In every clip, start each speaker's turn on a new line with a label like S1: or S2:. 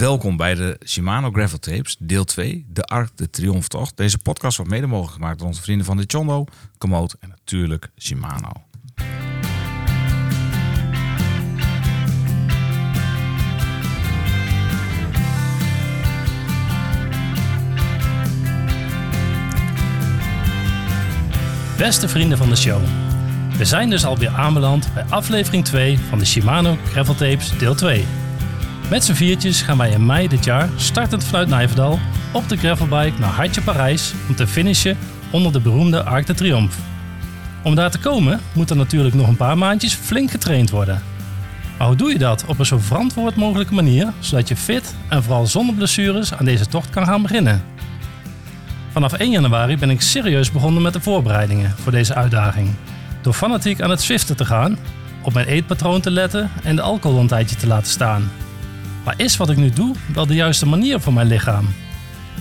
S1: Welkom bij de Shimano Gravel Tapes, deel 2, de Arc de Triomftocht. Deze podcast wordt mede mogelijk gemaakt door onze vrienden van de Chondo, Komoot en natuurlijk Shimano.
S2: Beste vrienden van de show. We zijn dus alweer aanbeland bij aflevering 2 van de Shimano Gravel Tapes deel 2. Met z'n viertjes gaan wij in mei dit jaar, startend vanuit Nijverdal, op de gravelbike naar Hartje Parijs om te finishen onder de beroemde Arc de Triomphe. Om daar te komen moet er natuurlijk nog een paar maandjes flink getraind worden. Maar hoe doe je dat op een zo verantwoord mogelijke manier, zodat je fit en vooral zonder blessures aan deze tocht kan gaan beginnen? Vanaf 1 januari ben ik serieus begonnen met de voorbereidingen voor deze uitdaging. Door fanatiek aan het zwiften te gaan, op mijn eetpatroon te letten en de alcohol een tijdje te laten staan. Maar is wat ik nu doe wel de juiste manier voor mijn lichaam?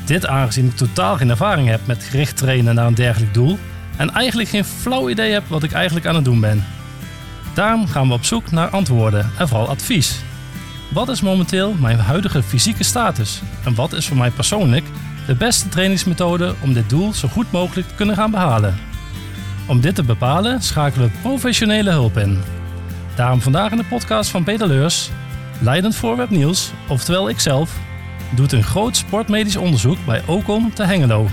S2: Dit aangezien ik totaal geen ervaring heb met gericht trainen naar een dergelijk doel en eigenlijk geen flauw idee heb wat ik eigenlijk aan het doen ben. Daarom gaan we op zoek naar antwoorden en vooral advies. Wat is momenteel mijn huidige fysieke status en wat is voor mij persoonlijk de beste trainingsmethode om dit doel zo goed mogelijk te kunnen gaan behalen? Om dit te bepalen schakelen we professionele hulp in. Daarom vandaag in de podcast van Peter Leurs, leidend voorwerp Niels, oftewel ikzelf, doet een groot sportmedisch onderzoek bij Ocon te Hengelo.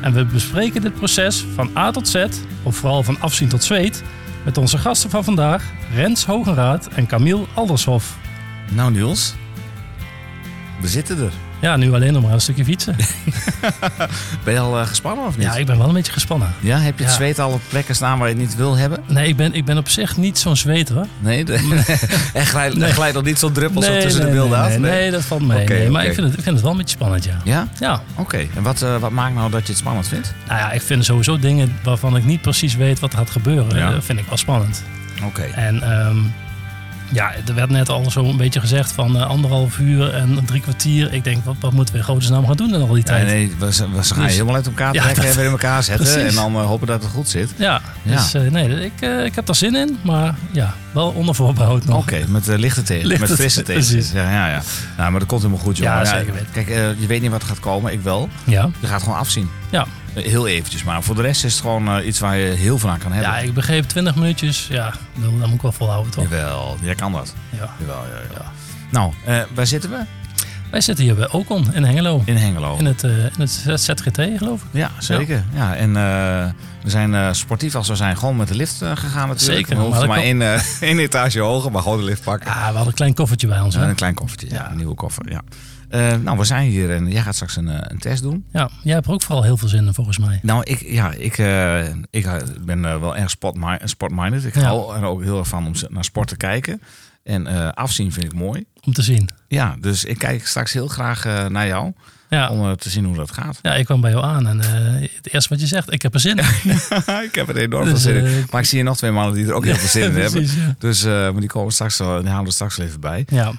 S2: En we bespreken dit proces van A tot Z, of vooral van afzien tot zweet, met onze gasten van vandaag, Rens Hogenraad en Camille Aldershoff.
S1: Nou Niels, we zitten er.
S2: Ja, nu alleen nog maar een stukje fietsen.
S1: Ben je al eh, gespannen of niet?
S2: Ja, ik ben wel een beetje gespannen.
S1: Ja, heb je het
S2: Ja.
S1: zweet al op plekken staan waar je het niet wil hebben?
S2: Nee, ik ben, ik ben op zich niet zo'n zweter. hoor.
S1: Nee, de, en glijdt
S2: Nee.
S1: glijdt nog niet zo'n druppel zo
S2: Nee,
S1: tussen
S2: nee,
S1: de beelden
S2: nee,
S1: af?
S2: nee, nee, dat valt mee. Nee, maar ik vind, het, ik vind het wel een beetje spannend, ja.
S1: Ja?
S2: Ja,
S1: Oké, en wat, eh, wat maakt nou dat je het spannend vindt?
S2: nou ja, ik vind sowieso dingen waarvan ik niet precies weet wat er gaat gebeuren,
S1: Ja.
S2: eh, vind ik wel spannend.
S1: Oké.
S2: En ehm, ja, er werd net al zo een beetje gezegd van eh, anderhalf uur en drie kwartier. Ik denk, wat, wat moeten we in godesnaam gaan doen in al die tijd?
S1: nee, we, we gaan
S2: Dus-
S1: helemaal uit elkaar
S2: Ja,
S1: trekken
S2: dat-
S1: en weer in elkaar zetten.
S2: Precies.
S1: En dan eh, hopen dat het goed zit.
S2: Ja,
S1: Ja.
S2: dus eh, nee, ik, ik heb daar zin in, maar ja, wel onder voorbehoud nog.
S1: Oké, met lichte tegen,
S2: Lichte
S1: met frisse
S2: tegen, precies.
S1: Ja, ja, ja. Nou, maar dat komt helemaal goed, joh.
S2: Ja,
S1: Maar
S2: zeker weten.
S1: Kijk, je weet niet wat er gaat komen. Ik wel.
S2: Ja,
S1: Je gaat gewoon afzien.
S2: ja.
S1: Eh, Heel eventjes. Maar voor de rest is het gewoon eh, iets waar je heel veel aan kan hebben.
S2: ja, ik begreep 20 minuutjes. Ja, dat moet ik wel volhouden, toch?
S1: Jawel, jij kan dat.
S2: Ja.
S1: Jawel, ja, ja. Nou, eh, waar zitten we?
S2: Wij zitten hier bij Ocon in Hengelo.
S1: In Hengelo.
S2: In het, eh, in het ZGT, geloof ik.
S1: Ja, zeker. Ja. en we zijn sportief als we zijn gewoon met de lift gegaan natuurlijk.
S2: Zeker,
S1: We
S2: maar
S1: maar één, één etage hoger, maar gewoon de lift pakken.
S2: Ja, we hadden een klein koffertje bij ons. Hè?
S1: een klein koffertje, ja.
S2: Ja.
S1: Een nieuwe koffer, ja. Eh, nou, we zijn hier en jij gaat straks een, eh, een test doen.
S2: Ja, jij hebt er ook vooral heel veel zin in, volgens mij.
S1: Nou, ik, ja, ik, eh, ik ben wel erg sport- sportminded. Ik
S2: Ja.
S1: hou er ook heel erg van om naar sport te kijken. En afzien vind ik mooi.
S2: Om te zien.
S1: Ja, dus ik kijk straks heel graag naar jou
S2: Ja.
S1: om te zien hoe dat gaat.
S2: ja, ik kwam bij jou aan en het eerste wat je zegt, ik heb er zin in.
S1: ik heb er enorm veel
S2: Dus,
S1: zin in. Maar ik zie hier nog twee mannen die er ook heel veel zin in hebben.
S2: Precies, ja.
S1: Dus maar die komen straks, wel- die halen we straks wel even bij.
S2: Ja,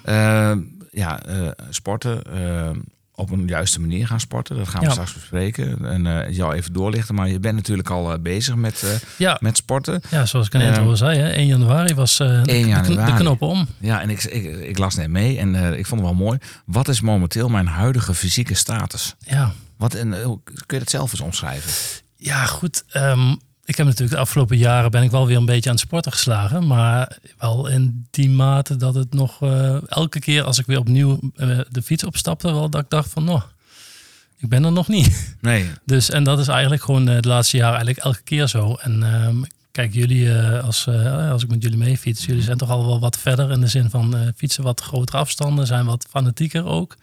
S1: ja, eh, sporten. eh, op een juiste manier gaan sporten. Dat gaan we
S2: Ja.
S1: straks bespreken. En eh, jou even doorlichten. Maar je bent natuurlijk al eh, bezig met, eh,
S2: ja.
S1: met sporten.
S2: ja, zoals ik net
S1: Ehm,
S2: al zei, hè, 1 januari was eh, de-
S1: 1
S2: de, kn-
S1: januari.
S2: de knop om.
S1: Ja, en ik, ik, ik las net mee en eh, ik vond het wel mooi. Wat is momenteel mijn huidige fysieke status?
S2: Ja,
S1: Wat, en, eh, kun je dat zelf eens omschrijven?
S2: ja goed. ehm, ik heb natuurlijk de afgelopen jaren ben ik wel weer een beetje aan het sporten geslagen. Maar wel in die mate dat het nog eh, elke keer als ik weer opnieuw eh, de fiets opstapte, wel dat ik dacht van, nou, ik ben er nog niet.
S1: Nee,
S2: Dus, en dat is eigenlijk gewoon eh, de laatste jaren eigenlijk elke keer zo. En ehm, kijk, jullie, als, als ik met jullie mee fiets, jullie zijn toch al wel wat verder in de zin van fietsen wat grotere afstanden, zijn wat fanatieker ook.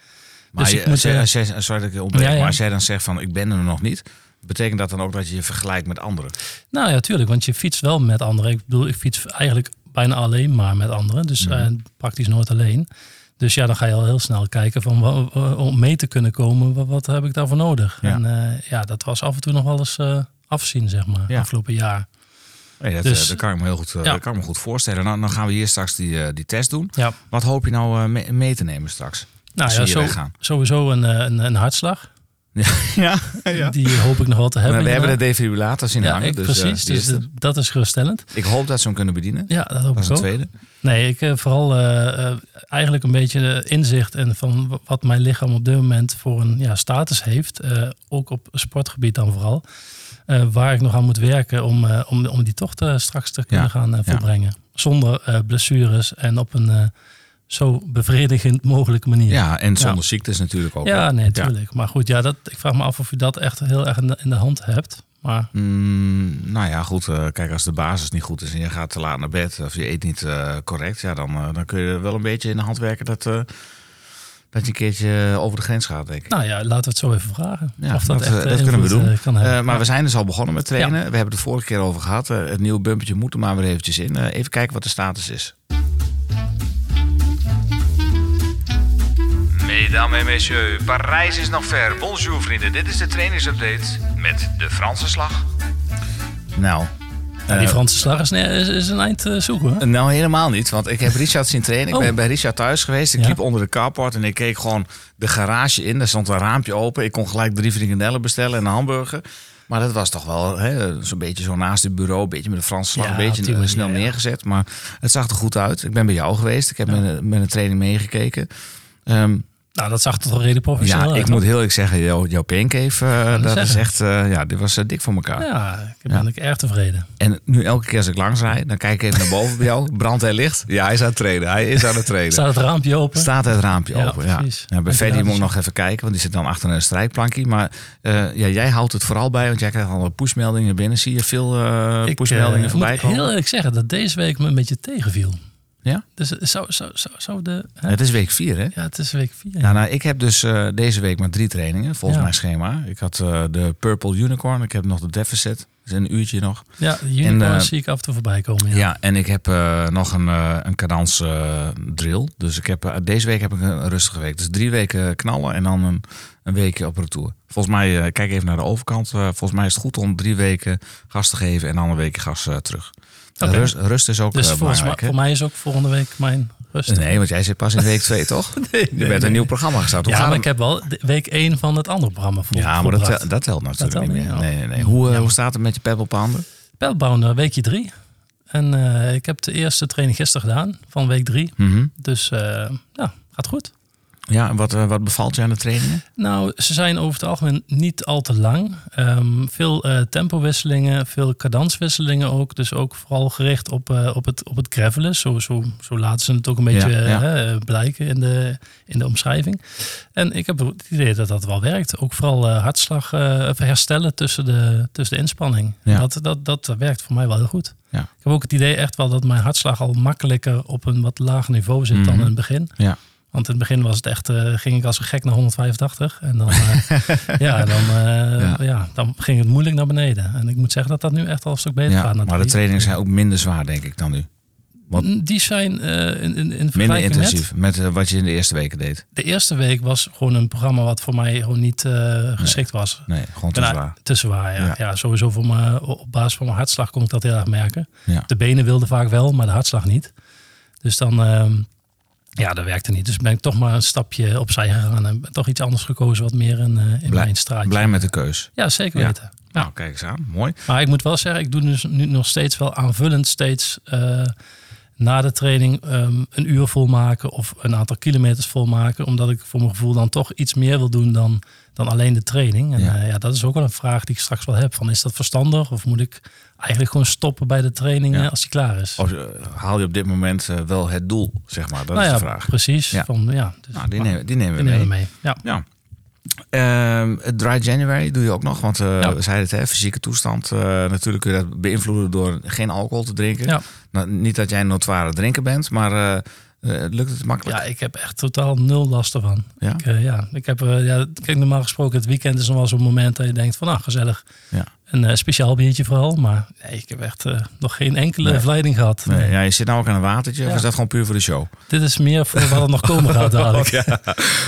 S1: maar
S2: Dus
S1: je,
S2: ik moet,
S1: als, jij, als jij- sorry dat ik je ontbreek,
S2: Ja, ja.
S1: maar als jij dan zegt van ik ben er nog niet, betekent dat dan ook dat je je vergelijkt met anderen?
S2: Nou ja, tuurlijk, want je fietst wel met anderen. Ik bedoel, ik fiets eigenlijk bijna alleen maar met anderen, dus
S1: Mhm.
S2: eh, praktisch nooit alleen. Dus ja, dan ga je al heel snel kijken van om mee te kunnen komen, wat, wat heb ik daarvoor nodig?
S1: Ja.
S2: En eh, ja, dat was af en toe nog wel eens eh, afzien, zeg maar,
S1: Ja.
S2: afgelopen jaar.
S1: Nee, dat,
S2: Dus-
S1: dat kan ik me heel goed,
S2: Ja.
S1: dat kan ik me goed voorstellen. Nou, dan gaan we hier straks die, die test doen.
S2: Ja,
S1: Wat hoop je nou mee, mee te nemen straks?
S2: nou ja, zo, sowieso een, een, een hartslag.
S1: Ja, ja.
S2: Die hoop ik nog wel te hebben.
S1: we hebben de
S2: inderdaad.
S1: defibrillators in
S2: ja,
S1: hangen.
S2: ik-
S1: dus, eh,
S2: precies. Dus
S1: is
S2: eh, dat is geruststellend.
S1: ik hoop dat ze hem kunnen bedienen.
S2: Ja, dat hoop
S1: Dat
S2: ik ook.
S1: tweede.
S2: Nee, ik heb vooral eh, eh, eigenlijk een beetje eh, inzicht in van wat mijn lichaam op dit moment voor een ja, status heeft. eh, ook op sportgebied dan vooral. Eh, waar ik nog aan moet werken om, eh, om, om die tocht eh, straks te kunnen
S1: Ja,
S2: gaan eh,
S1: ja.
S2: volbrengen. Zonder eh, blessures en op een eh, zo bevredigend mogelijke manier.
S1: Ja, en zonder ziektes natuurlijk ook.
S2: Ja,
S1: hè.
S2: nee, natuurlijk. Maar goed, ja, dat, ik vraag me af of je dat echt heel erg in de, in de hand hebt. Maar
S1: Mm, nou ja, goed. eh, kijk, als de basis niet goed is en je gaat te laat naar bed of je eet niet eh, correct, ja, dan, eh, dan kun je wel een beetje in de hand werken dat, dat je een keertje over de grens gaat, denk ik.
S2: nou ja, laten we het zo even vragen.
S1: Ja,
S2: of dat,
S1: dat,
S2: echt
S1: dat kunnen we doen. maar
S2: Ja.
S1: we zijn dus al begonnen met trainen. We hebben het de vorige keer over gehad. Eh, het nieuwe bumpertje moet er maar weer eventjes in. Even kijken wat de status is. Mesdames et messieurs, Parijs is nog ver. Bonjour vrienden, dit is de trainingsupdate met de Franse slag. Nou,
S2: Ja, die
S1: eh,
S2: Franse slag is, is, is een eind eh, zoeken.
S1: nou, helemaal niet. Want ik heb Richard zien trainen. Ik
S2: Oh.
S1: ben bij Richard thuis geweest. Ik
S2: Ja.
S1: liep onder de carport en ik keek gewoon de garage in. Er stond een raampje open. Ik kon gelijk drie frikandellen bestellen en een hamburger. Maar dat was toch wel hè, zo'n beetje zo naast het bureau. Een beetje met de Franse slag.
S2: Ja,
S1: een beetje eh,
S2: manier,
S1: snel
S2: ja.
S1: neergezet. Maar het zag er goed uit. Ik ben bij jou geweest. Ik heb met, een- met een training meegekeken. Ehm,
S2: Nou, dat zag toch redelijk professioneel
S1: ja,
S2: uit.
S1: ik moet heel eerlijk zeggen, jouw, jouw pancave, eh,
S2: dat
S1: dat is echt, eh, ja, dit was eh, dik voor elkaar.
S2: Ja, ik ben ik erg tevreden.
S1: En nu elke keer als ik langs rijd, dan kijk ik even naar boven bij jou. Brandt hij licht? Ja, hij is aan het trainen. Hij is aan het trainen.
S2: Staat het raampje open?
S1: Staat het raampje
S2: Ja,
S1: open, ja.
S2: precies.
S1: ja bij
S2: En
S1: Freddy moet ik nog even kijken, want die zit dan achter een strijkplankje. Maar eh, ja, jij houdt het vooral bij, want jij krijgt al pushmeldingen binnen. Zie je veel
S2: Ik
S1: pushmeldingen voorbij
S2: moet
S1: komen?
S2: heel eerlijk zeggen dat deze week me een beetje tegenviel.
S1: Ja?
S2: Dus het zou, zou, zou, zou de... hè?
S1: Het is week vier, hè?
S2: Ja, het is week vier.
S1: Nou, nou, ik heb dus eh, deze week maar drie trainingen, volgens
S2: Ja.
S1: mijn schema. Ik had eh, de Purple Unicorn, ik heb nog de Deficit. Dat is een uurtje nog.
S2: ja, de unicorn
S1: En, eh,
S2: zie ik af en toe voorbij komen. Ja.
S1: Ja, en ik heb nog een, een cadans drill. Dus ik heb, deze week heb ik een rustige week. Dus drie weken knallen en dan een, een weekje op retour. Volgens mij, kijk even naar de overkant. Volgens mij is het goed om drie weken gas te geven en dan een weekje gas terug. Rust, rust is ook
S2: Dus
S1: eh, belangrijk.
S2: voor mij is ook volgende week mijn rust.
S1: Nee, want jij zit pas in week twee, toch?
S2: nee,
S1: Je bent een nieuw programma gestart. Hoe
S2: Ja, maar ik heb wel week 1 van het andere programma voor.
S1: ja, maar dat, tel- dat telt natuurlijk niet meer. Nee, nee, nee. Hoe, eh, hoe staat het met je pebbelpanden?
S2: Pijlbouwen, weekje 3. En eh, ik heb de eerste training gisteren gedaan van week 3.
S1: Mhm.
S2: Dus eh, ja, gaat goed.
S1: Ja, en wat, eh, wat bevalt je aan de trainingen?
S2: Nou, ze zijn over het algemeen niet al te lang. Ehm, veel eh, tempowisselingen, veel cadenswisselingen ook. Dus ook vooral gericht op, eh, op, het, op het gravelen. Zo, zo, zo laten ze het ook een beetje
S1: Ja, ja.
S2: blijken in de, in de omschrijving. En ik heb het idee dat dat wel werkt. Ook vooral hartslag herstellen tussen de, tussen de inspanning.
S1: Ja.
S2: Dat, dat, dat werkt voor mij wel heel goed.
S1: Ja.
S2: Ik heb ook het idee echt wel dat mijn hartslag al makkelijker op een wat lager niveau zit dan
S1: Mhm.
S2: in het begin.
S1: Ja.
S2: Want in het begin was het echt, eh, ging ik als een gek naar 185. En dan, eh, ja, dan, eh,
S1: Ja.
S2: ja. dan ging het moeilijk naar beneden. En ik moet zeggen dat dat nu echt al een stuk beter
S1: Ja,
S2: gaat.
S1: maar de trainingen zijn ook minder zwaar, denk ik, dan nu. want-
S2: Die zijn in, in, in
S1: Minder
S2: met...
S1: intensief met wat je in de eerste weken deed.
S2: De eerste week was gewoon een programma wat voor mij gewoon niet geschikt was.
S1: Nee, gewoon te
S2: Nou,
S1: zwaar.
S2: Te zwaar, ja.
S1: Ja.
S2: ja. sowieso voor me, op basis van mijn hartslag kon ik dat heel erg merken.
S1: Ja.
S2: De benen wilden vaak wel, maar de hartslag niet. Dus dan, ehm, ja, dat werkte niet. Dus ben ik toch maar een stapje opzij gegaan en toch iets anders gekozen wat meer in, eh, in
S1: Blij-
S2: mijn straatje.
S1: Blij met de keus.
S2: Ja, zeker weten. Ja.
S1: Nou, kijk eens aan. Mooi.
S2: Maar ik moet wel zeggen, ik doe dus nu nog steeds wel aanvullend steeds eh, na de training ehm, een uur volmaken of een aantal kilometers volmaken. Omdat ik voor mijn gevoel dan toch iets meer wil doen dan, dan alleen de training. En
S1: Ja.
S2: ja. ja, dat is ook wel een vraag die ik straks wel heb. Van, is dat verstandig of moet ik eigenlijk gewoon stoppen bij de training
S1: Ja.
S2: eh, als die klaar is?
S1: Of, eh, haal je op dit moment eh, wel het doel, zeg maar? Dat
S2: nou
S1: is
S2: ja,
S1: de vraag.
S2: precies.
S1: Ja.
S2: Van, ja, dus,
S1: Nou, die nemen, die nemen we
S2: die nemen
S1: mee.
S2: we mee. Ja.
S1: Ja. Ehm, het Dry January doe je ook nog, want eh
S2: Ja.
S1: we zeiden het, hè, fysieke toestand. eh, natuurlijk kun je dat beïnvloeden door geen alcohol te drinken.
S2: Ja.
S1: Nou, niet dat jij een notoire drinker bent, maar eh, eh, lukt het makkelijk?
S2: ja, ik heb echt totaal nul last ervan.
S1: Ja?
S2: Ik, ja, ik heb, ja, kijk, normaal gesproken, het weekend is nog wel zo'n moment dat je denkt van, nou, gezellig.
S1: Ja.
S2: Een eh, speciaal biertje vooral, maar nee, ik heb echt eh, nog geen enkele
S1: Nee.
S2: verleiding gehad.
S1: Nee, ja, je zit nou ook aan een watertje, of
S2: Ja.
S1: is dat gewoon puur voor de show?
S2: Dit is meer voor wat er nog komen gaat dadelijk.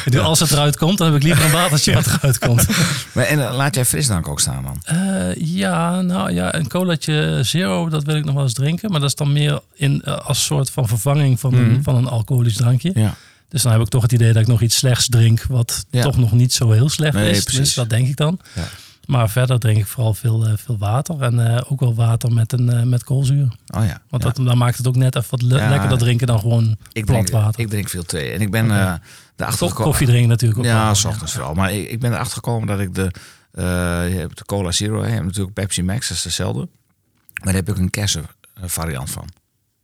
S2: Ik doe, Als het eruit komt, dan heb ik liever een watertje wat eruit komt.
S1: Maar, en eh, laat jij frisdrank ook staan dan?
S2: Eh, ja, nou ja, een colaatje zero, dat wil ik nog wel eens drinken. Maar dat is dan meer in, als soort van vervanging van,
S1: Mhm.
S2: een, van een alcoholisch drankje.
S1: Ja.
S2: Dus dan heb ik toch het idee dat ik nog iets slechts drink, wat
S1: Ja.
S2: toch nog niet zo heel slecht
S1: Nee,
S2: is.
S1: precies.
S2: Dus dat denk ik dan.
S1: Ja.
S2: Maar verder drink ik vooral veel, eh, veel water. En eh, ook wel water met, een, eh, met koolzuur.
S1: Oh ja.
S2: Want dat, dan maakt het ook net even wat le- lekkerder drinken dan gewoon
S1: ik
S2: plat
S1: drink,
S2: water.
S1: ik drink veel thee. En ik ben eh erachter
S2: Ko-
S1: gekomen.
S2: koffie drinken natuurlijk ook
S1: Ja,
S2: wel.
S1: s ochtends vooral. Maar ik, ik ben erachter gekomen dat ik de, je hebt de Cola Zero, hè. je hebt natuurlijk Pepsi Max, dat is dezelfde. Maar daar heb ik een kersen eh, variant van.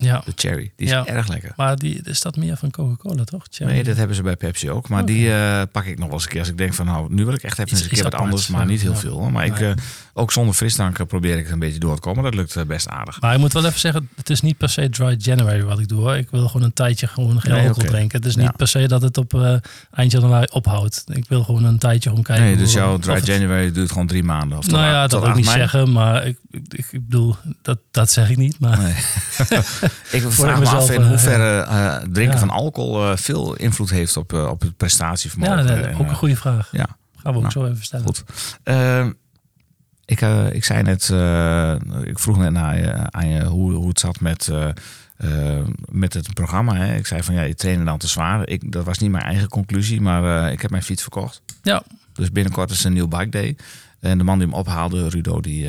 S2: Ja,
S1: De cherry. Die is
S2: Ja.
S1: erg lekker.
S2: maar die, is dat meer van Coca-Cola, toch? Cherry?
S1: Nee, dat hebben ze bij Pepsi ook. Maar die eh, pak ik nog wel eens een keer. Als ik denk van nou, nu wil ik echt even
S2: Iets-
S1: een keer wat anders. Maar niet heel
S2: Ja.
S1: veel. hoor. Maar ik, eh, ook zonder frisdrank probeer ik er een beetje door te komen. Dat lukt eh, best aardig.
S2: Maar ik moet wel even zeggen, het is niet per se dry January wat ik doe. Hoor. Ik wil gewoon een tijdje gewoon geen
S1: Nee,
S2: alcohol drinken. Het is niet per se dat het op eind januari ophoudt. Ik wil gewoon een tijdje gewoon kijken.
S1: Nee, dus jouw dry
S2: het-
S1: January duurt gewoon drie maanden. Of
S2: Nou ja, dat wil ik
S1: 8
S2: niet zeggen, maar ik, ik, bedoel, dat, dat zeg ik niet. Maar
S1: Nee. ik vraag me af in
S2: eh,
S1: hoeverre eh, drinken
S2: Ja.
S1: van alcohol eh, veel invloed heeft op, eh, op het
S2: ja,
S1: prestatievermogen.
S2: nee,
S1: En,
S2: ook een goede vraag.
S1: ja.
S2: Gaan we ook
S1: Nou,
S2: zo even stellen.
S1: Goed. Eh, ik, ik zei net, ik vroeg net naar je, aan je hoe, hoe het zat met, met het programma. Hè. Ik zei van ja, je trainde dan te zwaar. Ik, dat was niet mijn eigen conclusie, maar ik heb mijn fiets verkocht.
S2: Ja,
S1: Dus binnenkort is een nieuw bike day. En de man die hem ophaalde, Rudo, die,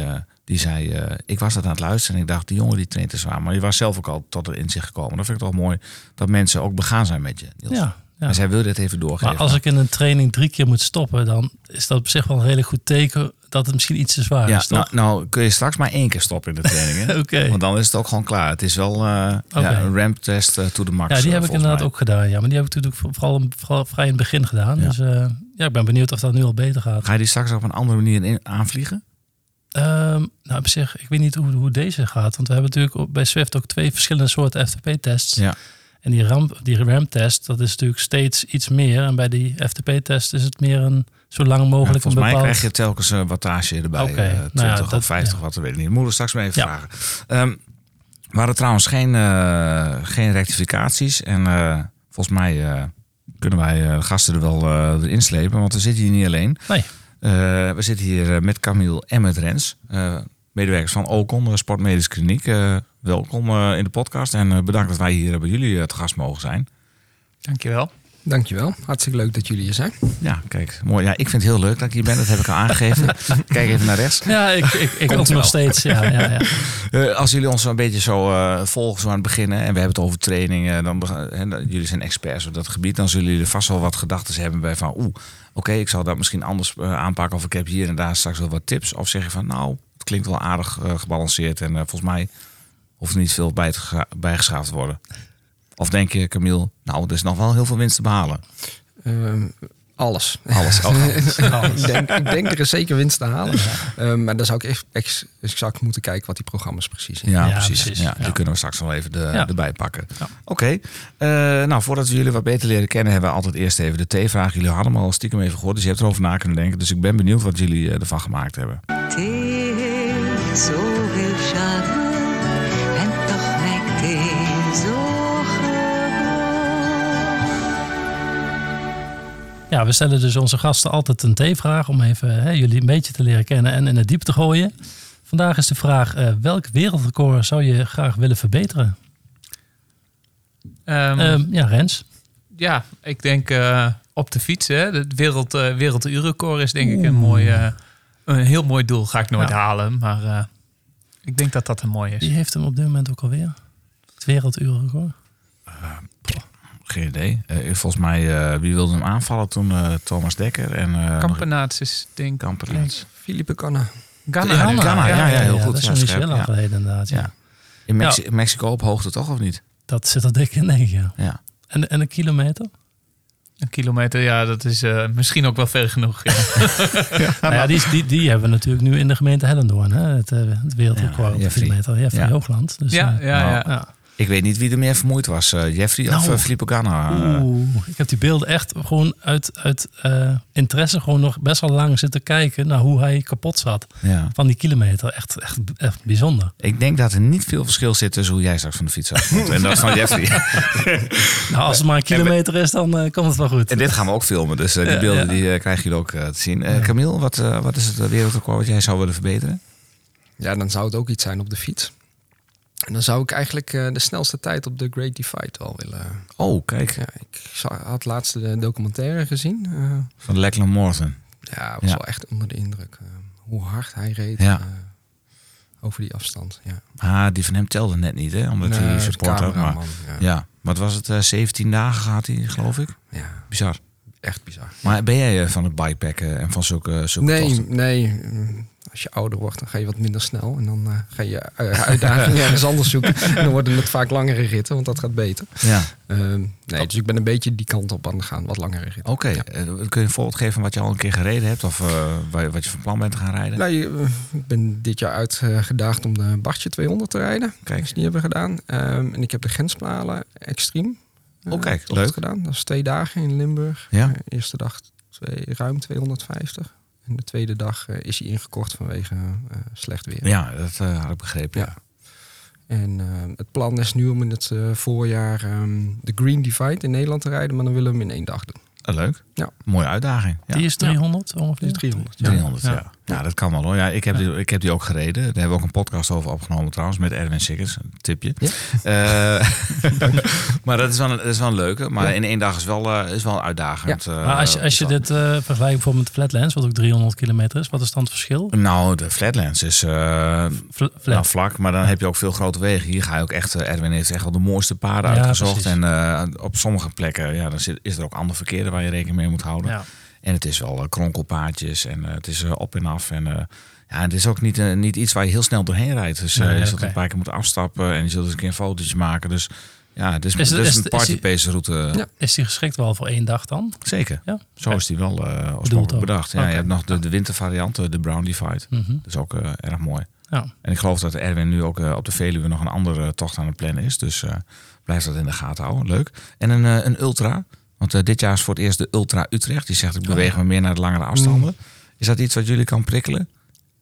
S1: die zei... eh, ik was dat aan het luisteren en ik dacht, die jongen die traint te zwaar. Maar je was zelf ook al tot het inzicht gekomen. Dat vind ik toch mooi, dat mensen ook begaan zijn met je, Niels.
S2: ja. ja.
S1: En zij wil dit even doorgeven.
S2: Maar als ik in een training drie keer moet stoppen, dan is dat op zich wel een redelijk goed teken dat het misschien iets te zwaar
S1: ja,
S2: is.
S1: nou, nou kun je straks maar één keer stoppen in de training.
S2: Oké.
S1: Want dan is het ook gewoon klaar. Het is wel eh, ja, een ramp test eh, to the max.
S2: Ja, die heb ik inderdaad
S1: mij.
S2: ook gedaan. Ja, maar die heb ik natuurlijk vooral, vooral vrij in het begin gedaan.
S1: Ja.
S2: Dus ja, ik ben benieuwd of dat nu al beter gaat.
S1: Ga je die straks op een andere manier in, aanvliegen?
S2: Ehm, nou, op zich, ik weet niet hoe, hoe deze gaat. Want we hebben natuurlijk bij Swift ook twee verschillende soorten FTP-tests.
S1: Ja.
S2: En die, ramp, die RAM-test, dat is natuurlijk steeds iets meer. En bij die FTP-test is het meer een zo lang
S1: Ja,
S2: mogelijk een
S1: volgens mij
S2: bepaald...
S1: krijg je telkens een wattage erbij.
S2: Oké,
S1: eh,
S2: nou
S1: 20
S2: ja,
S1: of
S2: dat-
S1: 50
S2: ja.
S1: wat, dat weet ik niet. Moeten we straks maar even
S2: Ja.
S1: vragen. Ehm we hadden trouwens geen, eh, geen rectificaties. En eh, volgens mij eh, kunnen wij eh, gasten er wel eh erin slepen. Want we zitten hier niet alleen.
S2: Nee.
S1: Eh, we zitten hier eh, met Camille en met Rens. eh, medewerkers van Ocon, de Sportmedische Kliniek. Welkom in de podcast. En bedankt dat wij hier bij jullie te gast mogen zijn.
S3: Dankjewel.
S4: Dankjewel. Hartstikke leuk dat jullie hier zijn.
S1: Ja, kijk, mooi. Ja, ik vind het heel leuk dat ik hier ben. Dat heb ik al aangegeven. Kijk even naar rechts.
S2: Ja, ik, ik, ik
S1: wel.
S2: nog steeds. Ja, ja, ja.
S1: Eh, als jullie ons een beetje zo eh, volgen zo aan het begin, hè, en we hebben het over trainingen, dan, hè, jullie zijn experts op dat gebied, dan zullen jullie er vast wel wat gedachten hebben bij van, oeh, oké, ik zou dat misschien anders eh, aanpakken, of ik heb hier en daar straks wel wat tips, of zeg je van, nou, het klinkt wel aardig eh, gebalanceerd en eh, volgens mij hoeft er niet veel bij bijgeschaafd te worden. Of denk je, Camille, nou, er is nog wel heel veel winst te behalen.
S4: Ehm, alles.
S1: Alles. Oh,
S4: ik, denk, ik denk er is zeker winst te halen. Ehm, maar dan zou ik echt ex- exact moeten kijken wat die programma's precies zijn.
S1: Ja,
S2: Ja,
S1: precies.
S2: precies.
S1: Ja, die
S2: Ja.
S1: kunnen we straks wel even de,
S2: Ja.
S1: erbij pakken.
S2: Ja.
S1: Oké. Eh, nou, voordat we jullie wat beter leren kennen, hebben we altijd eerst even de T-vraag. Jullie hadden hem al stiekem even gehoord, dus je hebt erover na kunnen denken. Dus ik ben benieuwd wat jullie eh, ervan gemaakt hebben.
S5: Zoveel charme en toch lijkt thee zo
S2: Ja, we stellen dus onze gasten altijd een T-vraag om even hè, jullie een beetje te leren kennen en in het diep te gooien. Vandaag is de vraag, eh, welk wereldrecord zou je graag willen verbeteren?
S3: Ehm,
S2: Ehm, ja, Rens.
S3: ja, ik denk eh, op de fiets. Hè, het wereld, eh werelduurrecord is denk ik een, mooi, eh, een heel mooi doel. Ga ik nooit
S2: Ja.
S3: halen, maar eh, ik denk dat dat een mooi is.
S2: Wie heeft hem op dit moment ook alweer? Het werelduurrecord?
S1: Geen idee. Eh, volgens mij, eh, wie wilde hem aanvallen toen? eh, Thomas Dekker en eh
S3: Kampenaerts is denk ik...
S4: Philippe Canna.
S3: Ghana.
S1: Ja, ja, ja, heel goed.
S2: Dat is niet heel lang geleden inderdaad. Ja.
S1: Ja. In Mexi- Mexico op hoogte toch, of niet?
S2: Dat zit er dik in, denk ik. Ja.
S1: Ja.
S2: En, en een kilometer?
S3: Een kilometer, ja, dat is eh, misschien ook wel ver genoeg. Ja.
S2: Nou ja, die, die, die hebben we natuurlijk nu in de gemeente Hellendoorn. Hè? Het, het wereldrecord
S1: Ja,
S2: op de kilometer.
S1: Ja.
S2: Hoogland. Dus,
S3: ja, ja, ja.
S1: Ik weet niet wie er meer vermoeid was. eh, Jeffrey of uh, Filippo Ganna? Eh,
S2: Oeh, ik heb die beelden echt gewoon uit, uit eh, interesse gewoon nog best wel lang zitten kijken naar hoe hij kapot zat
S1: ja.
S2: van die kilometer. Echt, echt, echt bijzonder.
S1: Ik denk dat er niet veel verschil zit tussen hoe jij straks van de fiets afkomt en dat van Jeffrey.
S2: Nou, als het maar een kilometer is, dan komt het wel goed.
S1: En dit gaan we ook filmen, dus eh, die
S2: Ja,
S1: beelden
S2: ja.
S1: die eh, krijgen jullie ook te zien. Eh Camille, wat, eh, wat is het wereldrecord wat jij zou willen verbeteren?
S4: Ja, dan zou het ook iets zijn op de fiets. En dan zou ik eigenlijk eh, de snelste tijd op de Great Divide wel willen.
S1: Oh, kijk.
S4: Ja, ik had laatst de documentaire gezien. Eh,
S1: Van Lachlan Morton.
S4: ja, was
S1: Ja.
S4: wel echt onder de indruk. eh, hoe hard hij reed
S1: Ja.
S4: eh, over die afstand. Ja.
S1: Ah, die van hem telde net niet, hè? Omdat
S4: Nee,
S1: hij support had. Maar,
S4: ja.
S1: ja, wat was het? eh 17 dagen gaat hij, geloof ik.
S4: ja,
S1: Bizar.
S4: echt bizar.
S1: Maar ben jij eh, van het bikepacken en van zulke, zulke
S4: Nee,
S1: tochten?
S4: nee. Als je ouder wordt, dan ga je wat minder snel. En dan eh, ga je eh, uitdagingen ergens anders zoeken. En dan worden het vaak langere ritten, want dat gaat beter.
S1: Ja.
S4: Ehm, nee, dus ik ben een beetje die kant op aan het gaan. Wat langere ritten.
S1: Oké,
S4: Ja.
S1: eh, kun je een voorbeeld geven van wat je al een keer gereden hebt? Of waar je- wat je van plan bent te gaan rijden?
S4: Nou, je, ik ben dit jaar uitgedaagd om de Bartje 200 te rijden.
S1: Kijk.
S4: Die hebben gedaan. Ehm, en ik heb de Grenspalen Extreme. eh,
S1: Oh, kijk, leuk.
S4: gedaan. Dat is twee dagen in Limburg.
S1: Ja.
S4: Eerste dag twee, ruim 250. En de tweede dag eh, is hij ingekort vanwege eh, slecht weer.
S1: Ja, dat eh, had ik begrepen. Ja.
S4: En het plan is nu om in het voorjaar ehm, de Green Divide in Nederland te rijden. Maar dan willen we hem in één dag doen.
S1: Eh, leuk.
S4: Ja.
S1: Mooie uitdaging. Ja.
S2: Die is 300 ongeveer.
S4: Dus 300. Ja.
S1: 300, ja.
S2: Ja.
S1: ja. dat kan wel hoor. Ja, ik, heb die, ik heb die ook gereden. Daar hebben we ook een podcast over opgenomen trouwens met Erwin Sikkers. Een tipje.
S4: Ja.
S1: Eh, maar dat is wel een, dat is wel een leuke. Maar
S4: Ja.
S1: in één dag is wel, eh, is wel uitdagend. eh,
S2: Maar als je, als je
S1: is
S2: dit eh, vergelijkt bijvoorbeeld met de Flatlands, wat ook 300 kilometer is, wat is dan het verschil?
S1: Nou, de Flatlands is eh,
S2: Fl- flat.
S1: nou, vlak, maar dan heb je ook veel grote wegen. Hier ga je ook echt, Erwin heeft echt wel de mooiste paden
S2: Ja,
S1: uitgezocht.
S2: precies.
S1: En eh, op sommige plekken ja, dan zit, is er ook ander verkeer waar je rekening mee moet houden.
S2: ja.
S1: En het is wel eh, kronkelpaadjes en eh, het is eh, op en af. En ja, het is ook niet, niet iets waar je heel snel doorheen rijdt. Dus
S2: Nee,
S1: je zult
S2: oké.
S1: een paar keer moeten afstappen en je zult eens een keer een fotootje maken. Dus ja, het is,
S2: Is
S1: het- is
S2: is
S1: een
S2: het- is die-
S1: partypace route.
S4: Ja.
S2: Is die geschikt wel voor één dag dan?
S1: Zeker.
S2: Ja.
S1: Zo is die wel
S2: Bedoeld
S1: oorspronkelijk bedacht. Ja. Je hebt nog de, de wintervariant, de Brown Divide.
S2: Mhm.
S1: Dat is ook erg mooi.
S2: Ja.
S1: En ik geloof dat Erwin nu ook op de Veluwe nog een andere tocht aan het plannen is. Dus blijf dat in de gaten houden. Leuk. En een, een ultra. Want eh, dit jaar is voor het eerst de Ultra Utrecht. Die zegt ik beweeg me meer naar de langere afstanden. Is dat iets wat jullie kan prikkelen?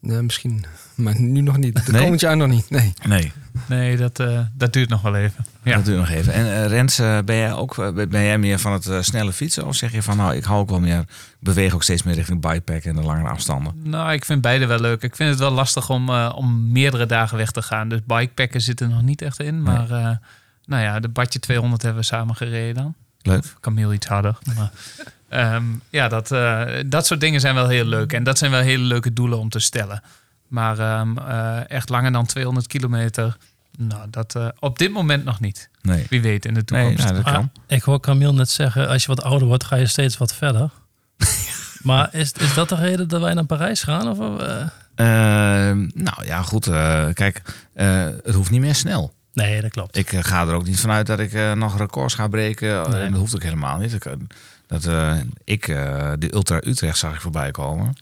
S4: Nee, misschien. Maar nu nog niet. De
S1: Nee?
S4: komend jaar nog niet. Nee.
S1: Nee,
S3: Nee, dat, eh, dat duurt nog wel even. Ja.
S1: dat je nog even. En eh, Rens, ben jij ook ben jij meer van het snelle fietsen? Of zeg je van nou, ik hou ook wel meer, ik beweeg ook steeds meer richting bikepacken en de langere afstanden?
S3: Nou, ik vind beide wel leuk. Ik vind het wel lastig om, eh, om meerdere dagen weg te gaan. Dus bikepacken zit er nog niet echt in. Maar eh, nou ja, de Badje 200 hebben we samen gereden dan.
S1: Leuk.
S3: Camille iets harder. Maar, ehm, ja, dat, eh, dat soort dingen zijn wel heel leuk. En dat zijn wel hele leuke doelen om te stellen. Maar ehm, eh, echt langer dan 200 kilometer, nou, dat eh, op dit moment nog niet.
S1: Nee.
S3: Wie weet in de
S1: Nee,
S3: toekomst.
S1: nou, dat
S2: Ah,
S1: kan.
S2: ik hoor Camille net zeggen, als je wat ouder wordt, ga je steeds wat verder. maar is, is dat de reden dat wij naar Parijs gaan? Of?
S1: Ehm, nou ja, goed. eh, kijk, eh, het hoeft niet meer snel.
S2: Nee, dat klopt.
S1: Ik eh, ga er ook niet vanuit dat ik eh, nog records ga breken.
S2: Nee.
S1: En dat hoeft ook helemaal niet. Eh, dat, eh, ik eh, de Ultra Utrecht zag ik voorbij komen.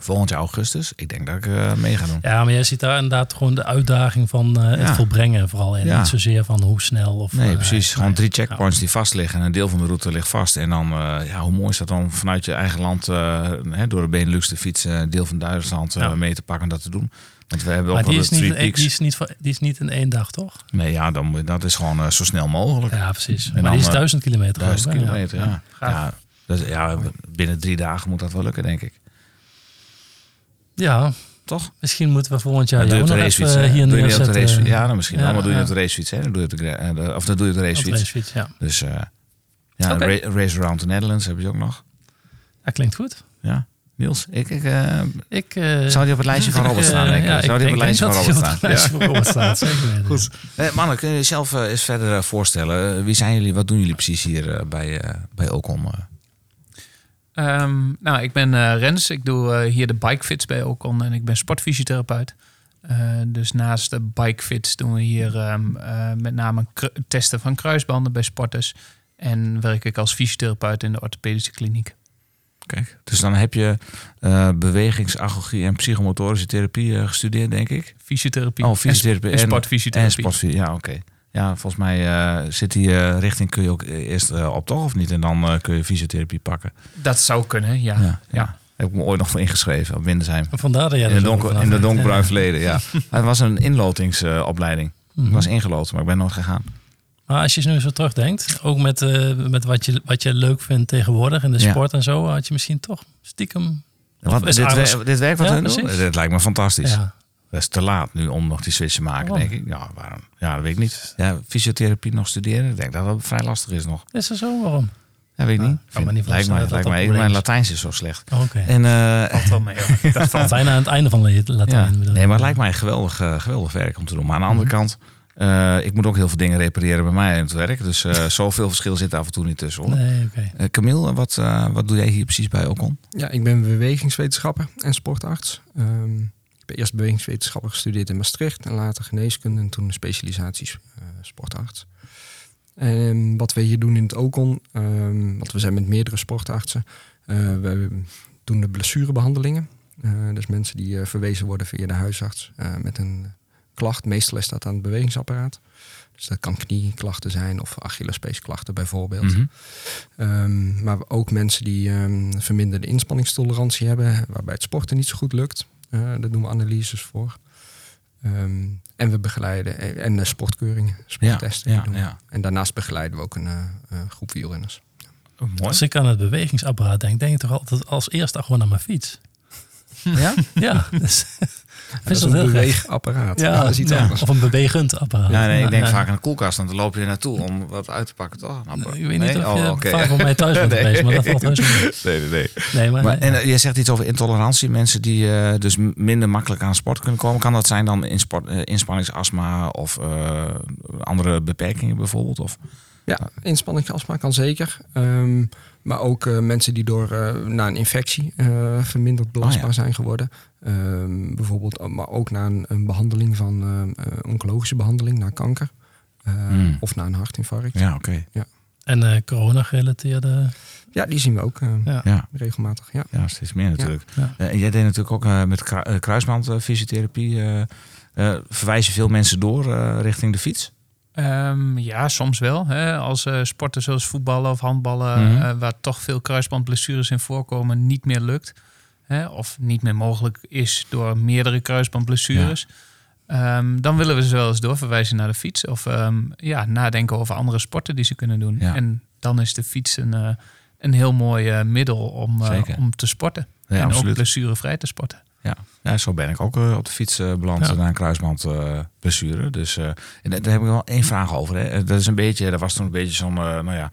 S1: Volgend jaar augustus. Ik denk dat ik eh, mee ga doen.
S2: Ja, maar jij ziet daar inderdaad gewoon de uitdaging van eh, het
S1: Ja.
S2: volbrengen vooral in.
S1: Ja.
S2: Niet zozeer van hoe snel of...
S1: Nee,
S2: eh,
S1: precies. Gewoon
S2: nee.
S1: drie checkpoints die vast liggen. En een deel van de route ligt vast. En dan, eh, ja, hoe mooi is dat dan vanuit je eigen land eh, hè, door de Benelux te fietsen. Een deel van Duitsland eh, mee te pakken en dat te doen. Want we hebben
S2: Maar
S1: ook wel
S2: die is, niet,
S1: Peaks.
S2: die, is niet, die is niet in één dag, toch?
S1: Nee, ja, dan, dat is gewoon eh, zo snel mogelijk.
S2: Ja, precies.
S1: En
S2: maar
S1: dan,
S2: die is
S1: eh,
S2: duizend kilometer.
S1: Duizend
S2: hè?
S1: kilometer, ja. Ja, dus, ja, binnen drie dagen moet dat wel lukken, denk ik.
S2: Ja,
S1: Toch?
S2: misschien moeten we volgend jaar
S1: Ja,
S2: jou nog even
S1: hè?
S2: hier neerzetten.
S1: Ja, dan misschien
S2: Ja,
S1: maar doe je
S2: ja.
S1: de racefiets. Hè? Dan doe je de, eh, of dan doe je de racefiets.
S2: racefiets, ja.
S1: Dus eh, ja, Race Around the Netherlands heb je ook nog.
S2: Dat klinkt goed.
S1: Ja. Niels, ik, ik, eh,
S2: Ik, eh,
S1: zou die op het lijstje van Robert staan? Denk ik.
S2: ja,
S1: zou die op het
S2: ik
S1: lijstje van Robert staan?
S2: op het lijstje van Robert staat. Zeker weten.
S1: Goed. Eh, mannen, kun je jezelf eh, eens verder voorstellen? Wie zijn jullie? Wat doen jullie precies hier bij, bij Ocon? eh?
S3: Ehm, nou, ik ben eh, Rens. Ik doe hier de bikefits bij Ocon en ik ben sportfysiotherapeut. Dus naast de bikefits doen we hier ehm, eh, met name testen van kruisbanden bij sporters. En werk ik als fysiotherapeut in de orthopedische kliniek.
S1: Kijk. Dus dan heb je eh bewegingsagogie en psychomotorische therapie eh, gestudeerd, denk ik.
S3: Fysiotherapie
S1: Oh, fysiotherapie
S3: en, sportfysiotherapie.
S1: En ja, oké. Ja, volgens mij eh, zit die richting kun je ook eerst op toch of niet? En dan kun je fysiotherapie pakken.
S3: Dat zou kunnen, ja.
S1: Ja,
S3: ja.
S1: Heb ik me ooit nog voor ingeschreven op Windesheim.
S2: Vandaar dat jij
S1: In de, donker, in de donkerbruin
S2: Ja.
S1: verleden, ja. Het was een inlotingsopleiding.
S2: Mhm.
S1: Ik was ingeloten, maar ik ben nooit gegaan.
S2: Maar als je nu zo terugdenkt, ook met, eh, met wat, je, wat je leuk vindt tegenwoordig in de
S1: Ja.
S2: sport en zo, had je misschien toch stiekem...
S1: Wat,
S2: is
S1: dit,
S2: Aaron-
S1: wer- dit werk wat
S2: Ja,
S1: hun doen? Dit lijkt me fantastisch.
S2: Ja,
S1: Dat is te laat nu om nog die switch te maken,
S2: Waarom?
S1: denk ik. Ja, waarom? Ja, dat weet ik niet. Ja, fysiotherapie nog studeren? Ik denk dat dat vrij lastig is nog.
S2: Is er zo? Waarom?
S1: Ja, weet ik niet.
S2: kan me niet
S1: lijkt
S2: dat
S1: lijkt
S2: dat
S1: mijn
S2: is.
S1: Latijns is zo slecht.
S2: Oh, Oké.
S1: En, eh,
S3: Valt wel mee. hoor. Dat valt
S2: Bijna aan het einde van
S1: ja,
S2: Latijn.
S1: nee, maar het lijkt mij geweldig, geweldig werk om te doen. Maar aan de andere kant, eh, ik moet ook heel veel dingen repareren bij mij in het werk. Dus eh, zoveel verschil zit af en toe niet tussen. Hoor.
S2: Nee, oké.
S1: Eh, Camille, wat, eh, wat doe jij hier precies bij Ocon?
S4: Ja, ik ben bewegingswetenschapper en sportarts. Ehm, ik heb eerst bewegingswetenschapper gestudeerd in Maastricht en later geneeskunde en toen een specialisatie eh, sportarts. En wat we hier doen in het OCON, ehm, want we zijn met meerdere sportartsen, eh, we doen de blessurebehandelingen. Eh, dus mensen die eh, verwezen worden via de huisarts eh, met een klacht. Meestal is dat aan het bewegingsapparaat. Dus dat kan knieklachten zijn of Achillespeesklachten bijvoorbeeld.
S1: Mhm.
S4: Ehm, maar ook mensen die ehm, verminderde inspanningstolerantie hebben, waarbij het sporten niet zo goed lukt. Eh, daar doen we analyses voor. Ehm, en we begeleiden eh, en eh, sportkeuringen, sporttesten.
S1: ja, ja.
S4: En daarnaast begeleiden we ook een eh, eh, groep wielrenners.
S1: Oh, mooi.
S2: Als ik aan het bewegingsapparaat denk, denk ik toch altijd als eerste gewoon aan mijn fiets.
S1: Ja?
S2: Ja, dus,
S4: Dat is een beweegapparaat.
S2: Ja,
S4: dat is iets
S2: ja,
S4: anders.
S2: Of een bewegend apparaat.
S1: Ja, nee, ik denk
S2: Ja.
S1: vaak aan de koelkast en dan loop je er naartoe om wat uit te pakken. Toch? Nou,
S2: Nee, Ik weet niet
S1: nee?
S2: of je
S1: Oh,
S2: vaak bij mij thuis bent
S1: Nee.
S2: geweest, maar dat valt heus.
S1: Nee, nee, nee.
S2: Nee, maar,
S1: Maar, en eh, jij zegt iets over intolerantie. Mensen die eh, dus minder makkelijk aan sport kunnen komen. Kan dat zijn dan in sport, eh, inspanningsastma of eh, andere beperkingen bijvoorbeeld? Of?
S4: Ja, inspanningsastma kan zeker. Ehm, maar ook eh, mensen die door eh, na een infectie eh, verminderd belastbaar
S1: Oh ja.
S4: zijn geworden. Ehm, bijvoorbeeld, eh, maar ook na een, een behandeling van eh, eh, oncologische behandeling, na kanker. Eh,
S1: Hmm.
S4: Of na een hartinfarct. Ja.
S1: Ja, oké.
S2: en eh, corona-gerelateerde...
S4: die zien we ook eh,
S2: Ja.
S1: Ja.
S4: regelmatig. Ja.
S1: ja, steeds meer natuurlijk.
S2: Ja.
S1: Eh, en jij deed natuurlijk ook eh, met kru- eh, kruisbandfysiotherapie. eh eh, je veel mensen door eh, richting de fiets?
S3: Ehm, ja, soms wel. Hè. Als eh, sporten zoals voetballen of handballen,
S1: Mhm.
S3: eh, waar toch veel kruisbandblessures in voorkomen, niet meer lukt. Hè, of niet meer mogelijk is door meerdere kruisbandblessures. Ehm, dan willen we ze wel eens doorverwijzen naar de fiets. Of ehm, ja, nadenken over andere sporten die ze kunnen doen.
S1: Ja.
S3: En dan is de fiets een, eh, een heel mooi eh, middel om, eh, om te sporten.
S1: Ja,
S3: en ook
S1: absoluut.
S3: blessurevrij te sporten.
S1: Ja. ja, zo ben ik ook op de fiets beland
S2: Ja.
S1: na een kruisbandblessure. dus en daar heb ik wel één vraag over. Hè. Dat is een beetje, dat was toen een beetje zo'n, nou ja,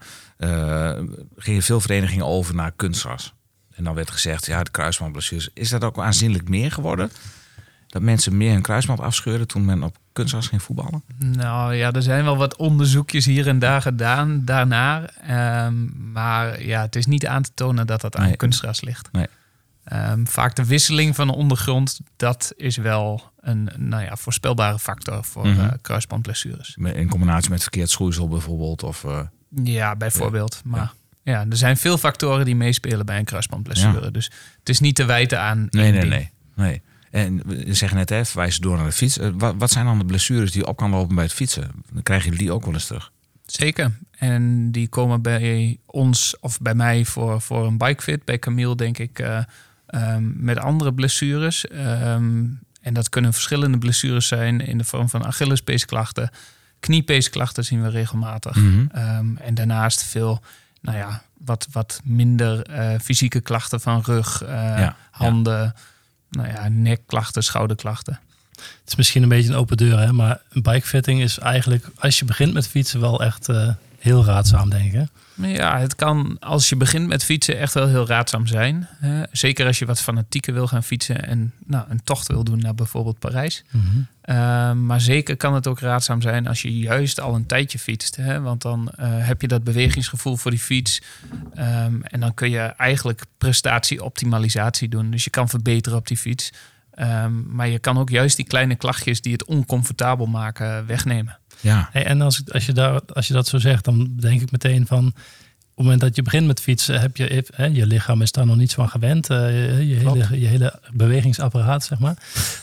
S1: gingen veel verenigingen over naar kunstgras. En dan werd gezegd, ja, de kruisbandblessures. Is dat ook aanzienlijk meer geworden? Dat mensen meer hun kruisband afscheuren toen men op kunstgras ging voetballen?
S3: Nou ja, er zijn wel wat onderzoekjes hier en daar gedaan daarnaar. Ehm, maar ja, het is niet aan te tonen dat dat aan
S1: Nee.
S3: kunstgras ligt.
S1: Nee.
S3: Ehm, vaak de wisseling van de ondergrond, dat is wel een nou ja, voorspelbare factor voor
S1: Mhm.
S3: eh, kruisbandblessures.
S1: In combinatie met verkeerd schoeisel bijvoorbeeld? Of, eh,
S3: Ja, bijvoorbeeld. Maar ja. Er zijn veel factoren die meespelen bij een kruisbandblessure. Dus het is niet te wijten aan
S1: nee, nee, nee, nee. En we zeggen net, hè, verwijzen door naar de fiets. Eh, Wat, wat zijn dan de blessures die op kan lopen bij het fietsen? Dan krijgen jullie die ook wel eens terug.
S3: Zeker. En die komen bij ons of bij mij voor, voor een bikefit. Bij Camille denk ik eh, ehm, met andere blessures. Ehm, en dat kunnen verschillende blessures zijn in de vorm van Achillespeesklachten. Kniepeesklachten zien we regelmatig.
S1: Mhm.
S3: Ehm, en daarnaast veel, nou ja, wat, wat minder eh, fysieke klachten van rug, eh,
S1: ja.
S3: handen, nou ja, nekklachten, schouderklachten.
S2: Het is misschien een beetje een open deur, hè? maar een bikefitting is eigenlijk, als je begint met fietsen, wel echt eh, heel raadzaam, denk ik. hè?
S3: Ja, het kan als je begint met fietsen echt wel heel raadzaam zijn. Zeker als je wat fanatieker wil gaan fietsen en nou, een tocht wil doen naar bijvoorbeeld Parijs. Ehm, maar zeker kan het ook raadzaam zijn als je juist al een tijdje fietst. Hè? Want dan eh, heb je dat bewegingsgevoel voor die fiets. Ehm, en dan kun je eigenlijk prestatieoptimalisatie doen. Dus je kan verbeteren op die fiets. Ehm, maar je kan ook juist die kleine klachtjes die het oncomfortabel maken wegnemen.
S1: Ja,
S2: Hey, en als, als, je daar, als je dat zo zegt, dan denk ik meteen van... Op het moment dat je begint met fietsen, heb je, hè, je lichaam is daar nog niets van gewend. eh, je, hele, je hele bewegingsapparaat, zeg maar.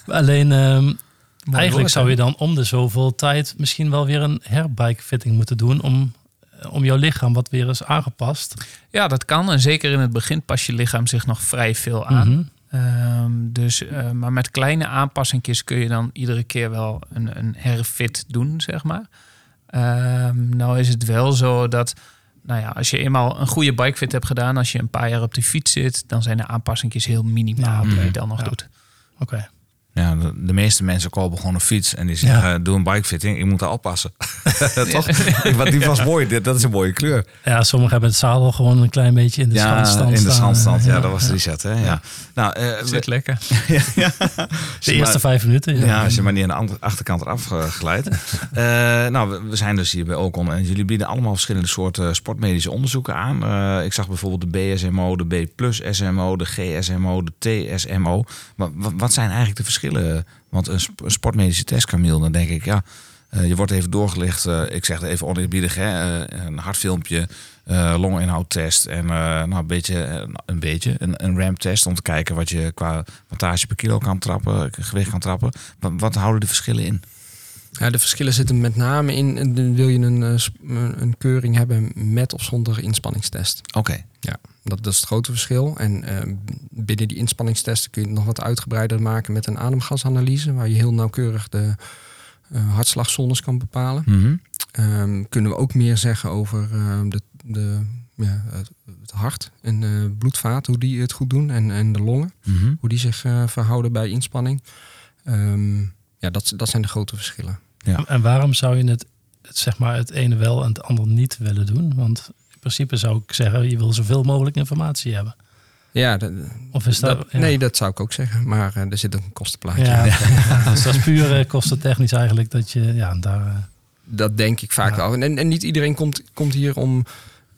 S2: Alleen, ehm, eigenlijk zou je dan om de zoveel tijd misschien wel weer een herbikefitting moeten doen... om, om jouw lichaam wat weer is aangepast.
S3: Ja, dat kan. En zeker in het begin pas je lichaam zich nog vrij veel aan.
S2: Mhm.
S3: Ehm, dus, eh, maar met kleine aanpassingjes kun je dan iedere keer wel een, een herfit doen, zeg maar. Ehm, nou is het wel zo dat, nou ja, als je eenmaal een goede bikefit hebt gedaan, als je een paar jaar op de fiets zit, dan zijn de aanpassingjes heel minimaal
S2: Ja,
S3: die je dan nog
S2: Ja.
S3: doet.
S2: Oké.
S1: Ja, de, de meeste mensen kopen gewoon een fiets en die zeggen,
S2: Ja.
S1: doe een bikefitting, ik moet daar oppassen. Toch? Want die was mooi, dit- dat is een mooie kleur.
S2: Ja, sommigen hebben het zadel gewoon een klein beetje in de
S1: ja, in de
S2: staan.
S1: zandstand. Ja,
S2: Ja,
S1: dat was reset, hè? Ja. Nou, eh, we-
S3: Zit lekker.
S1: ja, ja.
S2: De eerste vijf minuten.
S1: Ja, als je maar niet aan de andere- achterkant eraf eh, glijdt. Eh, nou, we, we zijn dus hier bij Ocon en jullie bieden allemaal verschillende soorten sportmedische onderzoeken aan. Eh, ik zag bijvoorbeeld de BSMO, de B plus SMO, de GSMO, de TSMO. Maar wa- wat zijn eigenlijk de verschillen? Want een, sp- een sportmedische test, Camille, dan denk ik, ja, eh, je wordt even doorgelicht. eh, ik zeg het even oneerbiedig, hè, eh, een hartfilmpje, longinhoudtest en eh, nou, een beetje, een beetje een, een RAM-test om te kijken wat je qua wattage per kilo kan trappen, gewicht kan trappen. Wat houden de verschillen in?
S4: Ja, de verschillen zitten met name in, eh, de- wil je een, eh, een een keuring hebben met of zonder inspanningstest.
S1: Oké,
S4: Ja, dat, dat is het grote verschil. En eh, binnen die inspanningstesten kun je het nog wat uitgebreider maken met een ademgasanalyse, waar je heel nauwkeurig de hartslagzones kan bepalen.
S1: Mhm.
S4: Ehm, kunnen we ook meer zeggen over ehm, de, de, ja, het, het hart en eh bloedvaten, hoe die het goed doen, en, en de longen,
S1: Mhm.
S4: hoe die zich verhouden bij inspanning. Ehm, ja, dat, dat zijn de grote verschillen.
S2: En waarom zou je het, het, zeg maar, het ene wel en het andere niet willen doen? Want in principe zou ik zeggen, je wil zoveel mogelijk informatie hebben.
S4: Ja, dat,
S2: Of is dat...
S4: dat-
S2: ja.
S4: nee, dat zou ik ook zeggen. Maar eh, er zit een kostenplaatje.
S2: Ja, dus dat is puur uh, kostentechnisch eigenlijk dat je ja, daar... eh,
S4: Dat denk ik vaak wel. En, en niet iedereen komt, komt hier om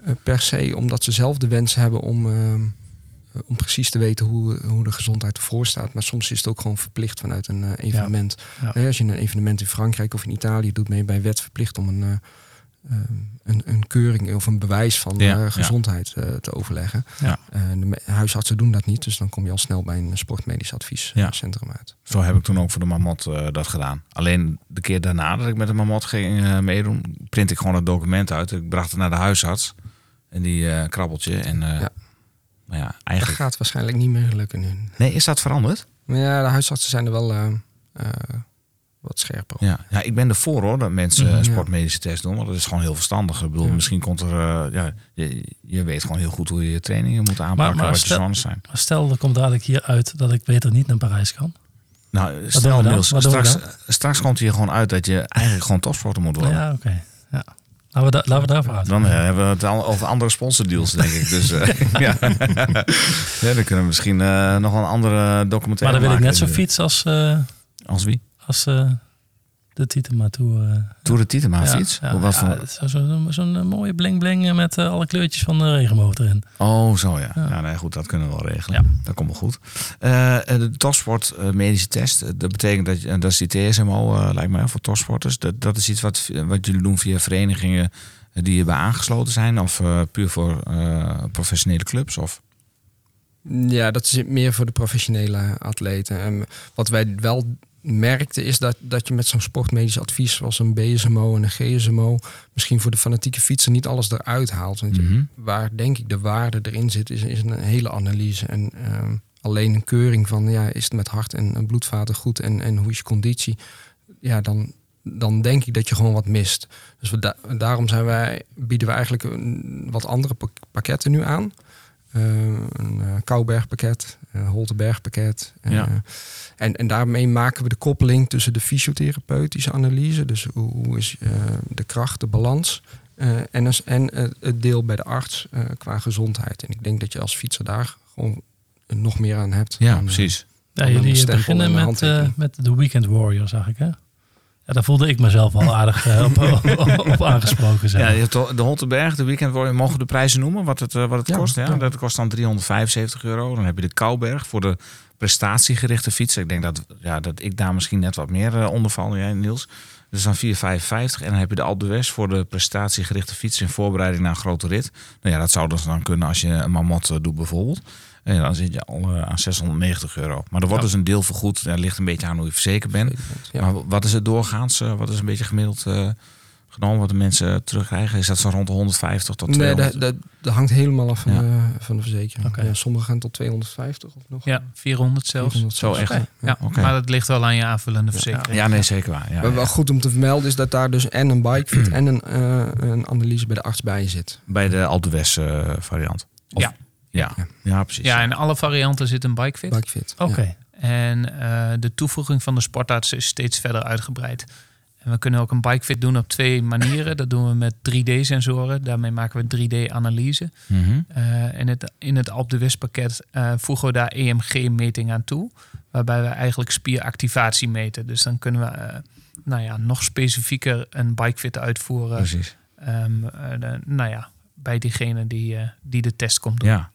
S4: eh, per se omdat ze zelf de wens hebben om, ehm, eh, om precies te weten hoe, hoe de gezondheid ervoor staat. Maar soms is het ook gewoon verplicht vanuit een eh, evenement.
S2: Ja.
S4: Als je een evenement in Frankrijk of in Italië doet, ben je bij wet verplicht om een, eh, ehm, een, een keuring of een bewijs van
S1: Ja,
S4: eh, gezondheid te overleggen.
S1: Ja.
S4: De huisartsen doen dat niet, dus dan kom je al snel bij een sportmedisch adviescentrum uit.
S1: Zo heb ik toen ook voor de Mamot dat gedaan. Alleen de keer daarna dat ik met de Mamot ging meedoen, print ik gewoon het document uit. Ik bracht het naar de huisarts. En die krabbeltje. En
S4: Ja.
S1: ja,
S4: Dat
S1: eigenlijk...
S4: gaat waarschijnlijk niet meer lukken nu.
S1: Nee, is dat veranderd?
S4: Maar ja, de huisartsen zijn er wel eh, eh, wat scherper op.
S1: Ja, ja, ik ben ervoor hoor, dat mensen
S2: Mhm.
S1: een sportmedische test doen. Want dat is gewoon heel verstandig. Ik bedoel,
S4: Ja.
S1: misschien komt er... eh, ja, je, je weet gewoon heel goed hoe je je trainingen moet aanpakken.
S2: maar
S1: wat je zones zijn.
S2: Maar stel, er komt dadelijk hier uit dat ik beter niet naar Parijs kan.
S1: Nou, stel? Niels, straks, straks komt hier gewoon uit dat je eigenlijk gewoon topsporter moet worden.
S2: Ja, oké. Ja. Laten, we da- laten we daarvoor uit.
S1: Dan eh, hebben we het al over andere sponsordeals, denk ik. Dus eh, ja. ja, dan kunnen we misschien eh, nog een andere
S2: Maar
S1: documentaire
S2: dan wil ik net zo'n fiets als,
S1: Als wie?
S2: als de Tietema Tour. eh.
S1: Tour de Tietema
S2: Ja,
S1: fiets?
S2: ja,
S1: Wat
S2: ja,
S1: voor...
S2: Zo'n zo, zo'n, eh, mooie bling bling met eh, alle kleurtjes van de regenboog erin.
S1: Oh, zo ja.
S2: Ja.
S1: ja. nee, goed, dat kunnen we wel regelen. Dat komt wel goed. Eh, de topsport medische test, dat betekent dat, je, dat is die TSMO, eh, lijkt mij, voor topsporters. Dat, dat is iets wat, wat jullie doen via verenigingen die hierbij aangesloten zijn? Of puur voor eh, professionele clubs? Of?
S4: Ja, dat is meer voor de professionele atleten. En wat wij wel merkten is dat, dat je met zo'n sportmedisch advies zoals een BSMO en een GSMO misschien voor de fanatieke fietser niet alles eruit haalt. Want
S1: Mhm.
S4: waar denk ik de waarde erin zit, is, is een hele analyse. En ehm, alleen een keuring van ja, is het met hart en, en bloedvaten goed en, en hoe is je conditie, ja, dan, dan denk ik dat je gewoon wat mist. Dus we da- daarom zijn wij, bieden we eigenlijk een, wat andere pak- pakketten nu aan. Eh, een uh, Koubergpakket, een Holtebergpakket. eh,
S1: Ja.
S4: En, en daarmee maken we de koppeling tussen de fysiotherapeutische analyse, dus hoe, hoe is eh, de kracht, de balans, eh, en, als- en eh, het deel bij de arts eh, qua gezondheid. En ik denk dat je als fietser daar gewoon nog meer aan hebt.
S1: Ja,
S4: dan,
S1: precies.
S2: Ja, jullie beginnen met, eh, met de Weekend Warrior, zag ik hè? Ja, daar voelde ik mezelf al aardig eh, op, op, op aangesproken. Zeg.
S1: Ja,
S2: maar.
S1: je hebt de Holtenberg, de weekend Warrior, mogen we de prijzen noemen wat het, wat het
S4: Ja,
S1: kost. Ja?
S4: ja.
S1: Dat kost dan 375 euro. Dan heb je de Kouberg voor de prestatiegerichte fietsen. Ik denk dat, ja, dat ik daar misschien net wat meer eh, onder val, jij Niels. Dus dan 4,55. En dan heb je de Alpe d'Huez voor de prestatiegerichte fiets in voorbereiding naar een grote rit. Nou ja, dat zou dus dan kunnen als je een mamot eh, doet bijvoorbeeld. En dan zit je al eh, aan 690 euro. Maar er wordt
S2: Ja.
S1: dus een deel vergoed. Dat ligt een beetje aan hoe je verzekerd bent.
S4: Ja.
S1: Maar wat is het doorgaans? wat is een beetje gemiddeld genomen wat de mensen terugkrijgen? Is dat zo rond de 150 tot
S4: Nee,
S1: 200?
S4: dat, dat, dat hangt helemaal af van,
S1: Ja.
S4: de, van de verzekering. Ja, sommigen gaan tot 250 of nog.
S3: Ja, 400 zelfs.
S4: 400
S1: Zo
S4: zelfs.
S1: echt?
S3: Ja,
S1: Oké.
S3: maar dat ligt wel aan je aanvullende verzekering.
S1: Ja, nee, zeker waar. Ja,
S4: Maar wel goed om te vermelden is dat daar dus en een bikefit en een, eh, een analyse bij de arts bij zit.
S1: Bij de Alpe eh, variant. Of-
S3: Ja.
S1: Ja.
S4: Ja.
S1: ja, precies.
S3: Ja, in alle varianten zit een bikefit.
S4: Bikefit.
S2: Oké.
S4: Ja.
S3: En eh, de toevoeging van de sportarts is steeds verder uitgebreid. En we kunnen ook een bikefit doen op twee manieren. Dat doen we met 3D-sensoren. Daarmee maken we 3D-analyse.
S1: Mhm.
S3: in het, in het Alp de West pakket eh, voegen we daar EMG-meting aan toe. Waarbij we eigenlijk spieractivatie meten. Dus dan kunnen we eh, nou ja, nog specifieker een bikefit uitvoeren.
S1: Precies.
S3: Ehm, eh, de- nou ja, bij diegene die, eh, die de test komt doen.
S1: Ja.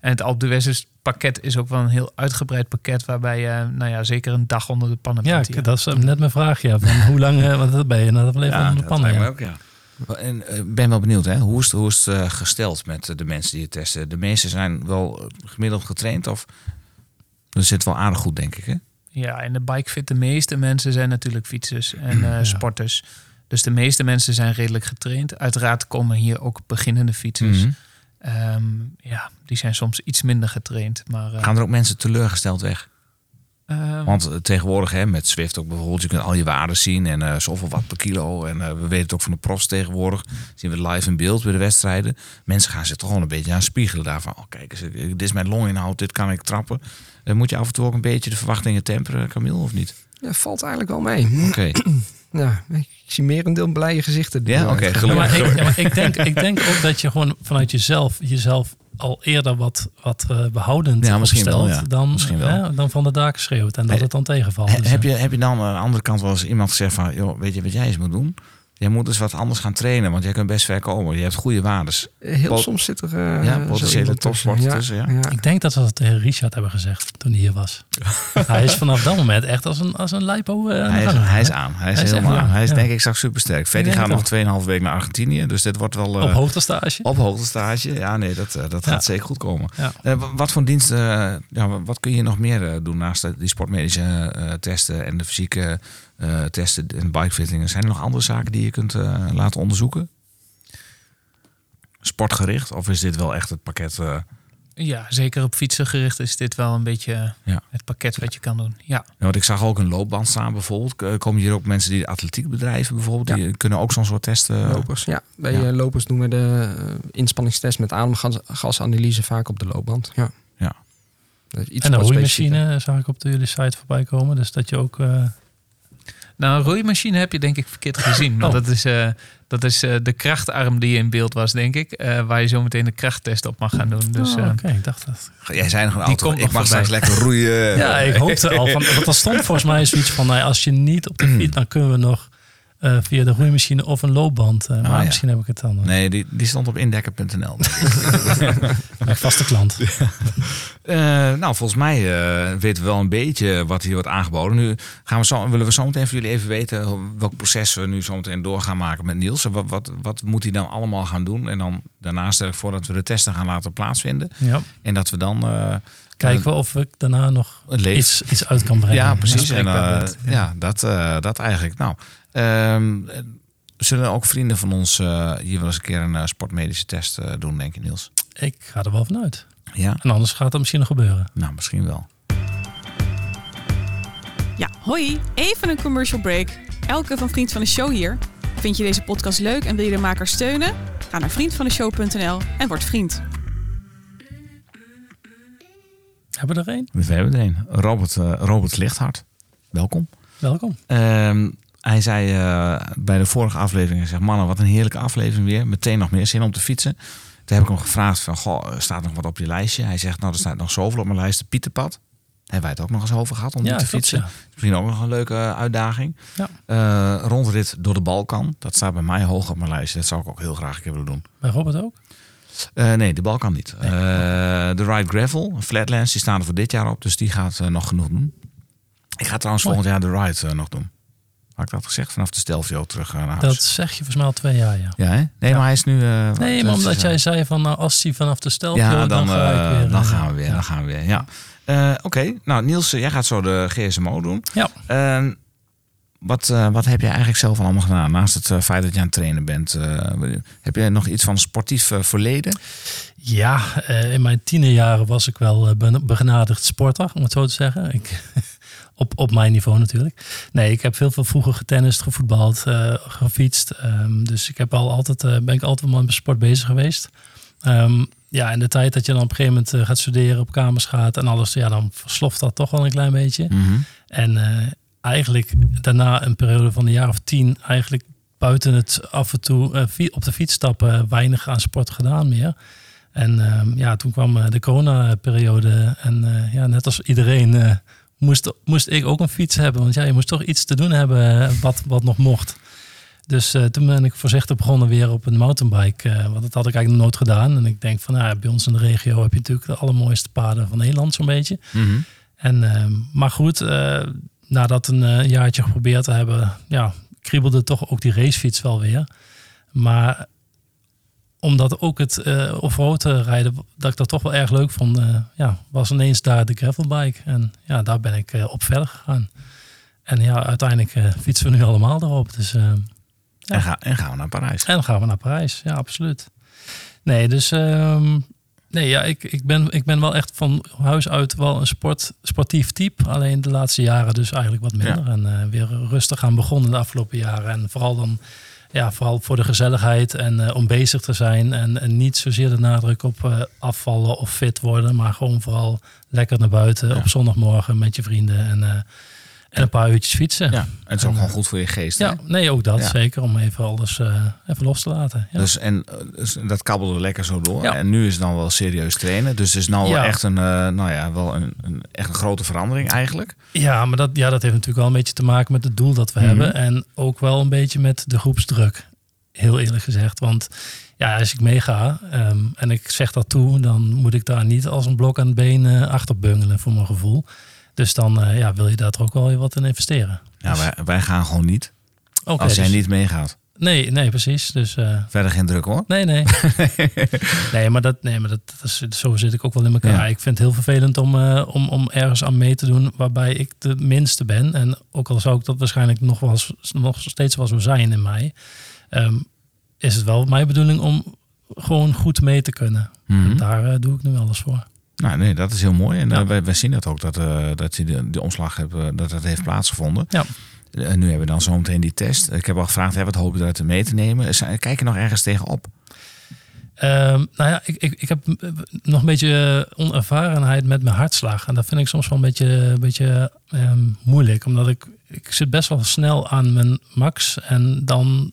S3: En het Alp de West is- pakket is ook wel een heel uitgebreid pakket. Waarbij je nou ja, zeker een dag onder de pannen
S2: Ja,
S3: bent hier.
S2: dat is net mijn vraag. Ja, van hoe lang eh, want dat ben je? Nou, dat bleef onder de pannen. ja.
S1: ook, ja. En eh, ik ben wel benieuwd, hè? hoe is het, hoe is het eh, gesteld met eh, de mensen die het testen? De meesten zijn wel eh, gemiddeld getraind of dat zit wel aardig goed, denk ik. Hè?
S3: Ja, en de bikefit, de meeste mensen zijn natuurlijk fietsers en eh, sporters. Dus de meeste mensen zijn redelijk getraind. Uiteraard komen hier ook beginnende fietsers.
S1: Mhm.
S3: Ehm, ja, die zijn soms iets minder getraind. Maar, eh,
S1: Gaan er ook mensen teleurgesteld weg?
S3: ehm,
S1: Want eh, tegenwoordig hè, met Swift ook bijvoorbeeld, je kunt al je waarden zien en eh, zoveel watt per kilo. En eh, we weten het ook van de profs tegenwoordig. Zien we live in beeld bij de wedstrijden. Mensen gaan zich toch gewoon een beetje aan spiegelen daarvan. Oh, kijk eens, dit is mijn longinhoud, dit kan ik trappen. Eh, moet je af en toe ook een beetje de verwachtingen temperen, Camille, of niet?
S4: Ja, valt eigenlijk wel mee.
S1: Oké.
S4: Ja, ik zie meer een deel blije gezichten.
S1: Ja, oké,
S2: Ja,
S1: gelukkig.
S2: maar ik, ja, maar ik, denk, ik denk ook dat je gewoon vanuit jezelf, jezelf al eerder wat, wat eh, behoudend
S1: Ja, misschien wel,
S2: opstelt
S1: ja.
S2: dan,
S1: Misschien wel.
S2: hè, dan van de daken schreeuwt en dat
S1: He-
S2: het dan tegenvalt.
S1: He-
S2: Dus,
S1: heb,
S2: eh,
S1: je, heb je dan aan de andere kant wel eens iemand gezegd van... Joh, weet je wat jij eens moet doen? Jij moet eens wat anders gaan trainen, want jij kunt best ver komen. Je hebt goede waardes.
S4: Heel
S1: Pot-
S4: soms zit er eh,
S1: Ja, potentiële
S4: iemand
S1: topsporter tussen, ja.
S2: Ik denk dat we dat tegen Richard hebben gezegd toen hij hier was. hij is vanaf dat moment echt als een, als een lipo eh,
S1: Hij is,
S2: gang.
S1: hij is aan. Hij is,
S2: Hij is
S1: helemaal aan.
S2: aan,
S1: Hij is
S2: ja.
S1: denk ik straks supersterk.
S2: Denk
S1: gaat nog 2,5 week naar Argentinië. Dus dit wordt wel... eh,
S2: Op hoogtestage.
S1: Op hoogtestage. Ja, nee, dat, eh, dat
S2: Ja.
S1: gaat zeker goed komen. Eh, wat voor diensten, eh, ja, wa- wat kun je nog meer eh, doen naast die sportmedische eh, testen en de fysieke eh, testen en bikefittingen? Zijn er nog andere zaken die je kunt eh, laten onderzoeken? Sportgericht? Of is dit wel echt het pakket? eh,
S3: ja, zeker op fietsen gericht is dit wel een beetje
S1: Ja.
S3: het pakket wat je kan doen. Ja,
S1: ja, want ik zag ook een loopband staan bijvoorbeeld. Komen hier ook mensen die de atletiek bedrijven bijvoorbeeld? Die kunnen ook zo'n soort testen?
S4: Lopers, ja. Bij
S1: Ja.
S4: eh, lopers doen we de inspanningstest met ademgasanalyse vaak op de loopband. Ja.
S1: Ja.
S4: Dat is iets
S2: En de roeimachine zag ik op de jullie site voorbij komen. Dus dat je ook... eh,
S3: Nou, een roeimachine heb je denk ik verkeerd gezien. Want
S2: Oh.
S3: dat is, eh, dat is eh, de krachtarm die in beeld was, denk ik. eh, waar je zo meteen de krachttest op mag gaan doen. Dus
S2: oh,
S3: eh,
S2: Oké, ik dacht dat...
S1: Jij zei nog een
S3: Die
S1: auto. Ik mag
S3: voorbij.
S1: straks lekker roeien.
S2: Ja, ik hoopte al van... Want er stond volgens mij zoiets van... Nou, als je niet op de fiets... Dan kunnen we nog eh, via de roeimachine of een loopband. eh, maar
S1: Ah, ja.
S2: misschien heb ik het dan. eh,
S1: Nee, die, die stond op indekker.nl.
S2: Mijn vaste klant.
S1: Nou, volgens mij weten we wel een beetje wat hier wordt aangeboden. Nu gaan we zo, willen we zo meteen voor jullie even weten welk proces we nu zo meteen door gaan maken met Niels. Wat, wat, wat moet hij dan allemaal gaan doen? En dan daarna stel ik voor dat we de testen gaan laten plaatsvinden.
S2: Ja.
S1: En dat we dan...
S2: Kijken we of ik daarna nog iets, iets uit kan brengen.
S1: ja, precies. En, ja. dat, dat eigenlijk. Nou, ehm, eh, zullen ook vrienden van ons eh, hier wel eens een keer een eh, sportmedische test eh, doen, denk je Niels?
S2: Ik ga er wel vanuit.
S1: Ja,
S2: En anders gaat dat misschien nog gebeuren.
S1: nou misschien wel.
S6: Ja, hoi. Even een commercial break. Elke van Vriend van de Show hier. Vind je deze podcast leuk en wil je de maker steunen? Ga naar vriendvandeshow.nl en word vriend.
S2: Hebben we er één?
S1: We hebben er een. Robert, Robert Lichthart. Welkom.
S2: Welkom.
S1: Ehm, hij zei eh, bij de vorige aflevering, hij zegt, mannen, wat een heerlijke aflevering weer. Meteen nog meer zin om te fietsen. Toen heb ik hem gevraagd van, goh, staat nog wat op je lijstje? Hij zegt, nou, er staat nog zoveel op mijn lijst. De Pieterpad. Hebben wij het ook nog eens over gehad om
S2: Ja,
S1: te
S2: klopt,
S1: fietsen?
S2: ja.
S1: Misschien ook nog een leuke eh, uitdaging.
S2: Ja.
S1: Eh, rondrit door de Balkan. Dat staat bij mij hoog op mijn lijstje. Dat zou ik ook heel graag een keer willen doen.
S2: Bij Robert ook?
S1: Nee, de Balkan niet. Eh, de Ride Gravel, Flatlands, die staan er voor dit jaar op. Dus die gaat nog genoeg doen. Ik ga trouwens
S2: Mooi.
S1: volgend jaar de Ride nog doen. Had ik dat gezegd? Vanaf de Stelvio terug eh, naar huis.
S2: Dat zeg je volgens mij al twee jaar, ja.
S1: Ja, hè? Nee,
S2: Ja.
S1: maar hij is nu... eh,
S2: Nee,
S1: eh,
S2: maar omdat
S1: ze-
S2: jij zei van nou, als hij vanaf de stel
S1: Ja, dan,
S2: dan, ga
S1: eh,
S2: ik weer.
S1: dan
S2: eh,
S1: gaan we weer.
S2: ja.
S1: Dan gaan we weer, ja. Eh, Oké, nou Niels, eh, jij gaat zo de GSMO doen.
S2: Ja.
S1: Eh, wat, eh, wat heb je eigenlijk zelf allemaal gedaan? Naast het eh, feit dat je aan het trainen bent. eh, heb je nog iets van sportief eh, verleden?
S2: Ja, eh, in mijn tienerjaren was ik wel eh, begenadigd sporter, om het zo te zeggen. Ik, op, op mijn niveau natuurlijk. Nee, ik heb veel, veel vroeger getennist, gevoetbald, eh, gefietst. Ehm, dus ik heb al altijd, eh, ben ik altijd wel met sport bezig geweest. Ehm, ja, en de tijd dat je dan op een gegeven moment eh, gaat studeren, op kamers gaat en alles, ja, dan versloft dat toch wel een klein beetje.
S1: Mhm.
S2: En eigenlijk daarna een periode van een jaar of tien, eigenlijk buiten het af en toe op de fiets stappen, weinig aan sport gedaan meer. En ehm, ja, toen kwam de corona-periode en ja, net als iedereen moest, moest ik ook een fiets hebben. Want ja, je moest toch iets te doen hebben eh, wat, wat nog mocht. Dus eh, toen ben ik voorzichtig begonnen weer op een mountainbike. eh, want dat had ik eigenlijk nog nooit gedaan. En ik denk van, nou, ja, bij ons in de regio heb je natuurlijk de allermooiste paden van Nederland zo'n beetje.
S1: Mhm.
S2: En, maar goed, nadat een jaartje geprobeerd te hebben, ja, kriebelde toch ook die racefiets wel weer. Maar omdat ook het eh off-road eh, rijden, dat ik dat toch wel erg leuk vond, eh, ja, was ineens daar de gravelbike. En ja, daar ben ik op verder gegaan. En ja, uiteindelijk fietsen we nu allemaal erop. Dus,
S1: En, ga, en gaan we naar Parijs.
S2: en gaan we naar Parijs, ja, absoluut. Nee, dus ehm, nee, ja, ik, ik, ben, ik ben wel echt van huis uit wel een sport, sportief type. Alleen de laatste jaren dus eigenlijk wat minder. En weer rustig aan begonnen de afgelopen jaren. En vooral dan, ja, vooral voor de gezelligheid en eh, om bezig te zijn. En, en niet zozeer de nadruk op eh, afvallen of fit worden. Maar gewoon vooral lekker naar buiten
S1: Ja.
S2: op zondagmorgen met je vrienden. En, eh, en een paar uurtjes fietsen.
S1: Ja, en het is ook gewoon goed voor je geest. hè?
S2: Ja, nee, ook dat
S1: Ja.
S2: zeker. Om even alles eh, even los te laten. Ja.
S1: Dus, en eh, dus dat kabbelde lekker zo door.
S2: Ja.
S1: En nu is het dan wel serieus trainen. Dus het is nou wel echt een, eh, nou ja, wel een, een, echt een grote verandering eigenlijk.
S2: Ja, maar dat, ja, dat heeft natuurlijk wel een beetje te maken met het doel dat we
S1: Mhm.
S2: hebben. En ook wel een beetje met de groepsdruk. Heel eerlijk gezegd. Want ja, als ik meega ehm, en ik zeg dat toe, dan moet ik daar niet als een blok aan het been eh, achter bungelen voor mijn gevoel. Dus dan eh, ja, wil je daar toch ook wel weer wat in investeren.
S1: Ja,
S2: Dus-
S1: wij, wij gaan gewoon niet. Als jij
S2: dus-
S1: niet meegaat.
S2: Nee, nee, precies. Dus eh,
S1: Verder geen druk hoor.
S2: Nee, nee. nee, maar, dat, nee, maar dat, dat is, zo zit ik ook wel in elkaar.
S1: Ja.
S2: Ik vind het heel vervelend om, eh, om, om ergens aan mee te doen waarbij ik de minste ben. En ook al zou ik dat waarschijnlijk nog, wel nog steeds wel zo zijn in mij, ehm, is het wel mijn bedoeling om gewoon goed mee te kunnen.
S1: Mhm.
S2: Daar doe ik nu alles voor.
S1: Nou, nee, dat is heel mooi. En eh,
S2: Ja.
S1: wij, wij zien dat ook, dat, eh, dat je de, de omslag hebt, eh, dat dat heeft plaatsgevonden.
S2: Ja.
S1: En nu hebben we dan zometeen die test. Ik heb al gevraagd, hè, wat hoop je eruit mee te nemen? Kijk je nog ergens tegenop?
S2: Ehm, nou ja, ik, ik, ik heb nog een beetje onervarenheid met mijn hartslag. En dat vind ik soms wel een beetje, een beetje ehm, moeilijk. Omdat ik, ik zit best wel snel aan mijn max. En dan,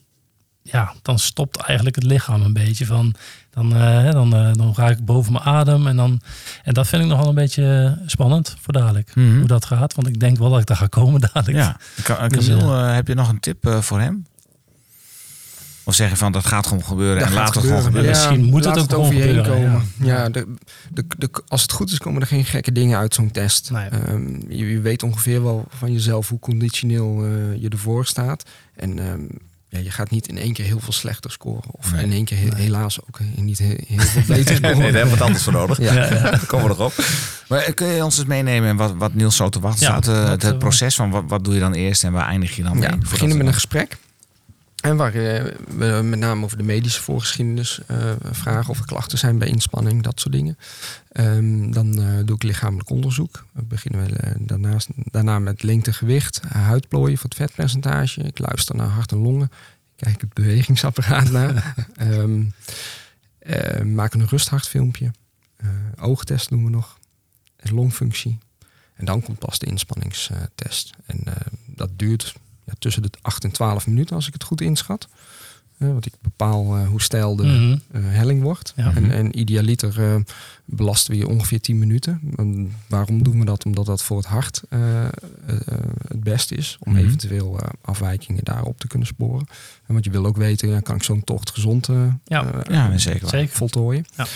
S2: ja, dan stopt eigenlijk het lichaam een beetje. Van, dan, eh, dan, eh, dan raak ik boven mijn adem. En, dan, en dat vind ik nog wel een beetje spannend voor dadelijk.
S1: Mhm.
S2: Hoe dat gaat. Want ik denk wel dat ik daar ga komen dadelijk.
S1: Ja.
S2: Dus,
S1: Camille, eh, heb je nog een tip eh, voor hem? Of zeg je van, dat gaat gewoon gebeuren
S4: Dat
S1: en laat het gewoon
S4: gebeuren.
S2: Misschien moet het ook
S4: over je
S2: gewoon
S4: heen
S2: gebeuren,
S4: komen.
S2: ja.
S4: Ja, de, de, de, als het goed is, komen er geen gekke dingen uit zo'n test.
S2: Nee.
S4: Ehm, je, je weet ongeveer wel van jezelf hoe conditioneel eh, je ervoor staat. En ehm, ja, je gaat niet in één keer heel veel slechter scoren. Of
S1: Nee.
S4: in één keer he- helaas ook eh, niet he- heel veel beter scoren.
S1: Nee, daar hebben we wat anders voor nodig.
S4: Ja.
S1: Daar komen we nog op. Maar eh, kun je ons eens meenemen in wat, wat Niels zo te wachten
S2: Ja,
S1: staat? eh, het, het proces van wat, wat doe je dan eerst en waar eindig je dan mee?
S4: Ja, we beginnen met een gesprek. En waar eh, we met name over de medische voorgeschiedenis eh, vragen of er klachten zijn bij inspanning, dat soort dingen. Ehm, dan eh, doe ik lichamelijk onderzoek. We beginnen we, daarnaast, daarna met lengte, gewicht, huidplooien voor het vetpercentage. Ik luister naar hart en longen. Ik kijk het bewegingsapparaat na. Ehm eh, maken een rusthartfilmpje. Oogtest doen we nog. En longfunctie. En dan komt pas de inspanningstest. En dat duurt ja, tussen de 8 en 12 minuten, als ik het goed inschat. Eh, want ik bepaal eh, hoe stijl de
S2: Mhm.
S4: eh, helling wordt.
S2: Ja.
S4: En, en idealiter eh, belasten we je ongeveer 10 minuten. En waarom doen we dat? Omdat dat voor het hart eh, eh, het beste is. Om
S1: Mhm.
S4: eventueel eh, afwijkingen daarop te kunnen sporen. En want je wil ook weten, ja, kan ik zo'n tocht gezond eh,
S2: Ja.
S1: Ja, zeker.
S4: voltooien.
S2: Ja.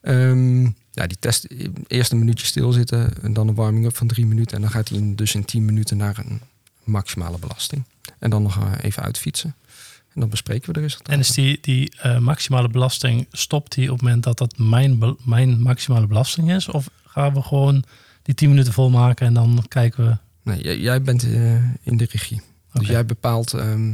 S4: Ehm, ja, die test, eerst een minuutje stilzitten en dan een warming-up van drie minuten. En dan gaat hij dus in tien minuten naar een maximale belasting. En dan nog eh, even uitfietsen. En dan bespreken we de resultaten.
S2: En is die, die eh, maximale belasting, stopt die op het moment dat dat mijn, mijn maximale belasting is? Of gaan we gewoon die 10 minuten volmaken en dan kijken we...
S4: Nee, jij, jij bent eh, in de regie. Dus jij bepaalt ehm,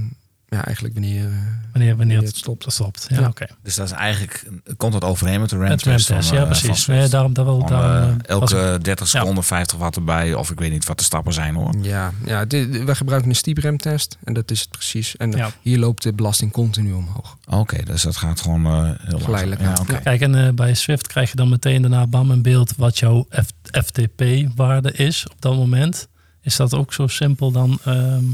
S4: ja, eigenlijk wanneer, eh,
S2: Wanneer, wanneer het
S4: het stopt.
S2: stopt. stopt. Ja,
S4: Ja.
S2: oké.
S1: Dus dat is eigenlijk, komt het overeen met de
S2: Het
S1: RAM-test?
S2: remtest,
S1: van,
S2: ja
S1: eh,
S2: precies. Nee, daarom, daarom,
S1: eh,
S2: ik-
S1: elke 30
S2: Ja.
S1: seconden 50 watt erbij. Of ik weet niet wat de stappen zijn hoor.
S4: Ja, ja dit, we gebruiken een stiepremtest en dat is het precies. En
S2: Ja.
S4: hier loopt de belasting continu omhoog.
S1: Oké, dus dat gaat gewoon eh, heel.
S4: Geleidelijk,
S1: Ja.
S4: Ja.
S2: Kijk, en bij Swift krijg je dan meteen daarna bam in beeld wat jouw FTP-waarde is op dat moment. Is dat ook zo simpel dan? ehm,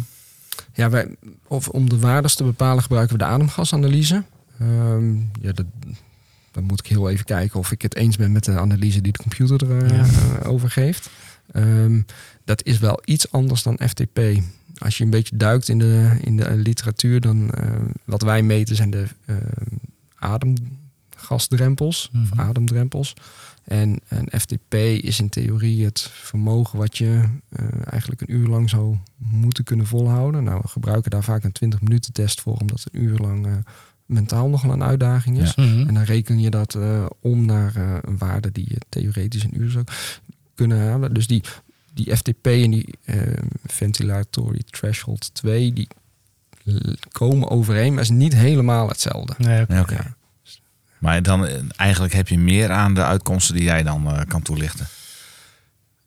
S4: Ja, wij, of om de waardes te bepalen gebruiken we de ademgasanalyse. Ehm, ja, dat, dan moet ik heel even kijken of ik het eens ben met de analyse die de computer erover
S2: Ja.
S4: over geeft. Ehm, dat is wel iets anders dan FTP. Als je een beetje duikt in de, in de literatuur, dan eh, wat wij meten zijn de eh, ademgasdrempels,
S2: Mhm.
S4: of ademdrempels. En een FTP is in theorie het vermogen wat je eh, eigenlijk een uur lang zou moeten kunnen volhouden. Nou, we gebruiken daar vaak een 20 minuten test voor, omdat een uur lang eh, mentaal nogal een uitdaging is.
S2: mhm.
S4: En dan reken je dat eh, om naar eh, een waarde die je theoretisch een uur zou kunnen halen. Dus die, die FTP en die eh, ventilatory threshold 2, die komen overeen, maar is niet helemaal hetzelfde.
S2: Nee.
S1: Ja. Maar dan eh, eigenlijk heb je meer aan de uitkomsten die jij dan eh, kan toelichten.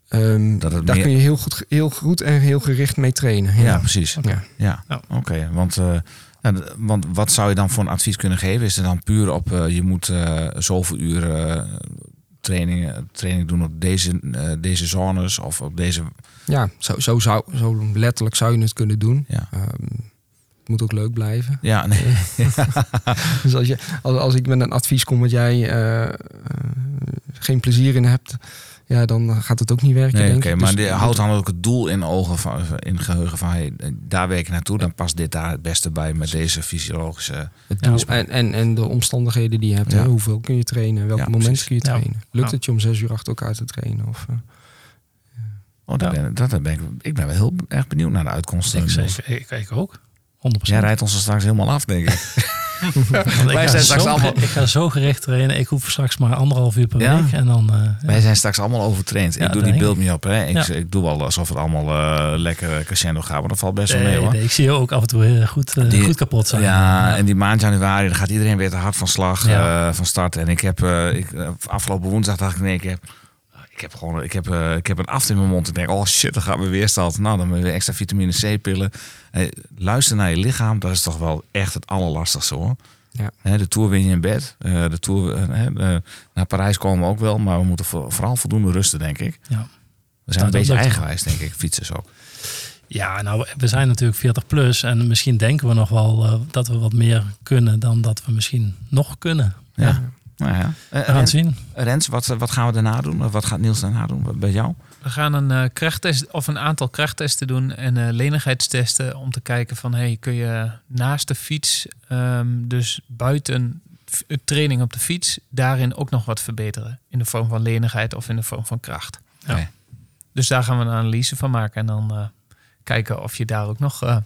S4: Ehm,
S1: Dat het
S4: daar
S1: meer-
S4: kun je heel goed, heel goed en heel gericht mee trainen.
S1: Ja,
S4: Ja,
S1: precies.
S4: Ja.
S1: Ja,
S2: Ja.
S1: oké. Want, eh, ja, d- want wat zou je dan voor een advies kunnen geven? Is er dan puur op, je moet zoveel uur eh, trainingen, training doen op deze, deze zones of op deze...
S4: Ja, zo, zo, zou, zo letterlijk zou je het kunnen doen.
S1: Ja,
S4: Ehm, moet ook leuk blijven.
S1: ja nee.
S4: Dus als, je, als, als ik met een advies kom wat jij eh, eh, geen plezier in hebt, ja, dan gaat het ook niet werken.
S1: Nee,
S4: denk
S1: oké,
S4: ik.
S1: maar
S4: Dus-
S1: die houdt dan ook het doel in ogen van, in het geheugen van hey, daar werk je naartoe, dan past dit daar het beste bij met deze fysiologische.
S4: het doel
S2: Ja.
S4: en, en, en de omstandigheden die je hebt.
S1: Ja.
S4: Hè? Hoeveel kun je trainen? Welke
S1: Ja,
S4: momenten kun je
S2: Ja.
S4: trainen? Lukt
S2: Ja.
S4: het je om zes uur achter elkaar te trainen? Of, eh,
S1: Oh, daar ben, dat, ben ik, ik ben wel heel erg benieuwd naar de uitkomsten.
S2: Ik, zeker, ik, ik ook. 100%.
S1: Jij rijdt ons er straks helemaal af, denk ik. Wij
S2: ga
S1: zijn straks
S2: zo,
S1: allemaal-
S2: ik ga zo gericht trainen. Ik hoef straks maar anderhalf uur per
S1: Ja?
S2: week. En dan, eh,
S1: Wij zijn straks allemaal overtraind.
S2: Ja,
S1: ik doe die beeld niet op. Hè. Ik,
S2: Ja.
S1: ik doe wel alsof het allemaal eh, lekker crescendo gaat. Maar dat valt best wel mee hoor.
S2: nee, ik zie je ook af en toe heel goed, eh,
S1: Die-
S2: goed kapot zijn.
S1: Ja, en die maand januari, dan gaat iedereen weer te hard van slag
S2: Ja.
S1: eh, van start. En ik heb eh, ik, eh, afgelopen woensdag dacht ik, nee, ik heb, ik heb gewoon ik heb, eh, ik heb een aft in mijn mond. Ik denk, oh shit, dan gaat mijn weerstand. Nou, dan weer extra vitamine C-pillen. Eh, luister naar je lichaam, dat is toch wel echt het allerlastigste hoor.
S4: Ja.
S1: De Tour win je in bed. Eh, de tour, eh, naar Parijs komen we ook wel, maar we moeten voor- vooral voldoende rusten, denk ik.
S2: Ja.
S1: We zijn
S2: Nou,
S1: een beetje eigenwijs, denk ik, fietsers ook.
S2: Ja, nou, we zijn natuurlijk 40 plus. En misschien denken we nog wel dat we wat meer kunnen dan dat we misschien nog kunnen.
S1: Ja. Nou ja. Eh,
S2: We gaan het zien.
S1: Rens, wat, wat gaan we daarna doen? Wat gaat Niels daarna doen bij jou?
S3: We gaan een eh, krachttest of een aantal krachttesten doen en eh, lenigheidstesten om te kijken van hey, kun je naast de fiets, ehm, dus buiten training op de fiets, daarin ook nog wat verbeteren in de vorm van lenigheid of in de vorm van kracht.
S2: Ja.
S3: Dus daar gaan we een analyse van maken en dan eh, kijken of je daar ook nog eh,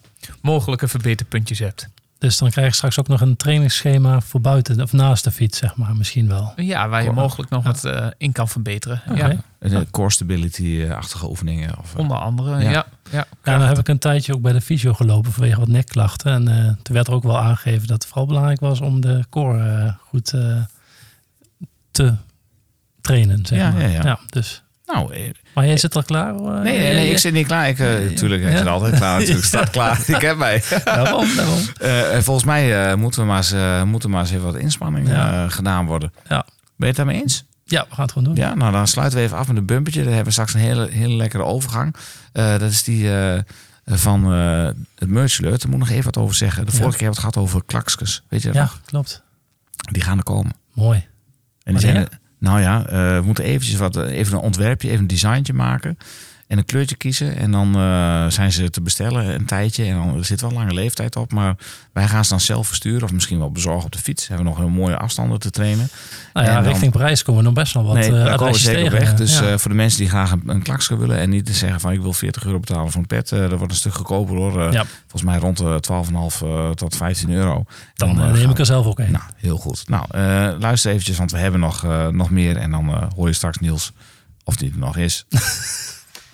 S3: mogelijke verbeterpuntjes hebt.
S2: Dus dan krijg je straks ook nog een trainingsschema voor buiten of naast de fiets, zeg maar. Misschien wel.
S3: Ja, waar je mogelijk nog
S2: Ja.
S3: wat eh, in kan verbeteren.
S2: Oké.
S3: Ja,
S1: De core stability-achtige oefeningen? Of, eh,
S3: onder andere.
S1: Ja.
S3: Ja, ja,
S2: Ja, dan heb ik een tijdje ook bij de fysio gelopen vanwege wat nekklachten. En eh, toen werd er ook wel aangegeven dat het vooral belangrijk was om de core eh, goed eh, te trainen, zeg
S1: Ja,
S2: maar.
S1: ja, ja.
S2: dus.
S1: Nou, eh,
S2: Maar jij zit al klaar? hoor.
S1: nee, nee, nee, ik zit niet klaar. Ik, eh, Tuurlijk, ik
S2: Ja.
S1: zit altijd klaar. Natuurlijk, staat klaar. Ik heb mij.
S2: Daarom, daarom.
S1: Eh, volgens mij eh, moeten, we maar eens, eh, moeten maar eens even wat inspanning
S2: Ja.
S1: eh, gedaan worden.
S2: Ja.
S1: Ben je het daarmee eens?
S2: Ja, we gaan het gewoon doen.
S1: Ja, nou dan sluiten we even af met een bumpertje. Dan hebben we straks een hele, hele lekkere overgang. Eh, dat is die eh, van eh, het merch alert. Daar moet ik nog even wat over zeggen. De
S2: Ja.
S1: vorige keer hebben we het gehad over klakskes. Weet je dat
S2: Ja,
S1: nog?
S2: klopt.
S1: Die gaan er komen.
S2: Mooi.
S1: En die zijn, nou ja, eh, we moeten eventjes wat, eh, even een ontwerpje, even een designtje maken. En een kleurtje kiezen. En dan eh, zijn ze te bestellen een tijdje. En dan er zit wel een lange leeftijd op. Maar wij gaan ze dan zelf versturen. Of misschien wel bezorgen op de fiets. Hebben we nog een mooie afstanden te trainen.
S2: Nou ja,
S1: En dan-
S2: richting Parijs komen we nog best wel wat
S1: nee, daar komen we
S2: adresjes
S1: zeker op
S2: tegen.
S1: weg. Dus
S2: ja.
S1: eh, voor de mensen die graag een, een klakske willen. En niet te zeggen van ik wil 40 euro betalen voor een pet. dat wordt een stuk goedkoper hoor.
S2: Ja.
S1: Volgens mij rond de 12,5 eh, tot 15 euro.
S2: dan neem ik er zelf ook een.
S1: nou, heel goed. Nou, luister eventjes, want we hebben nog, nog meer. En dan hoor je straks Niels, of die er nog is.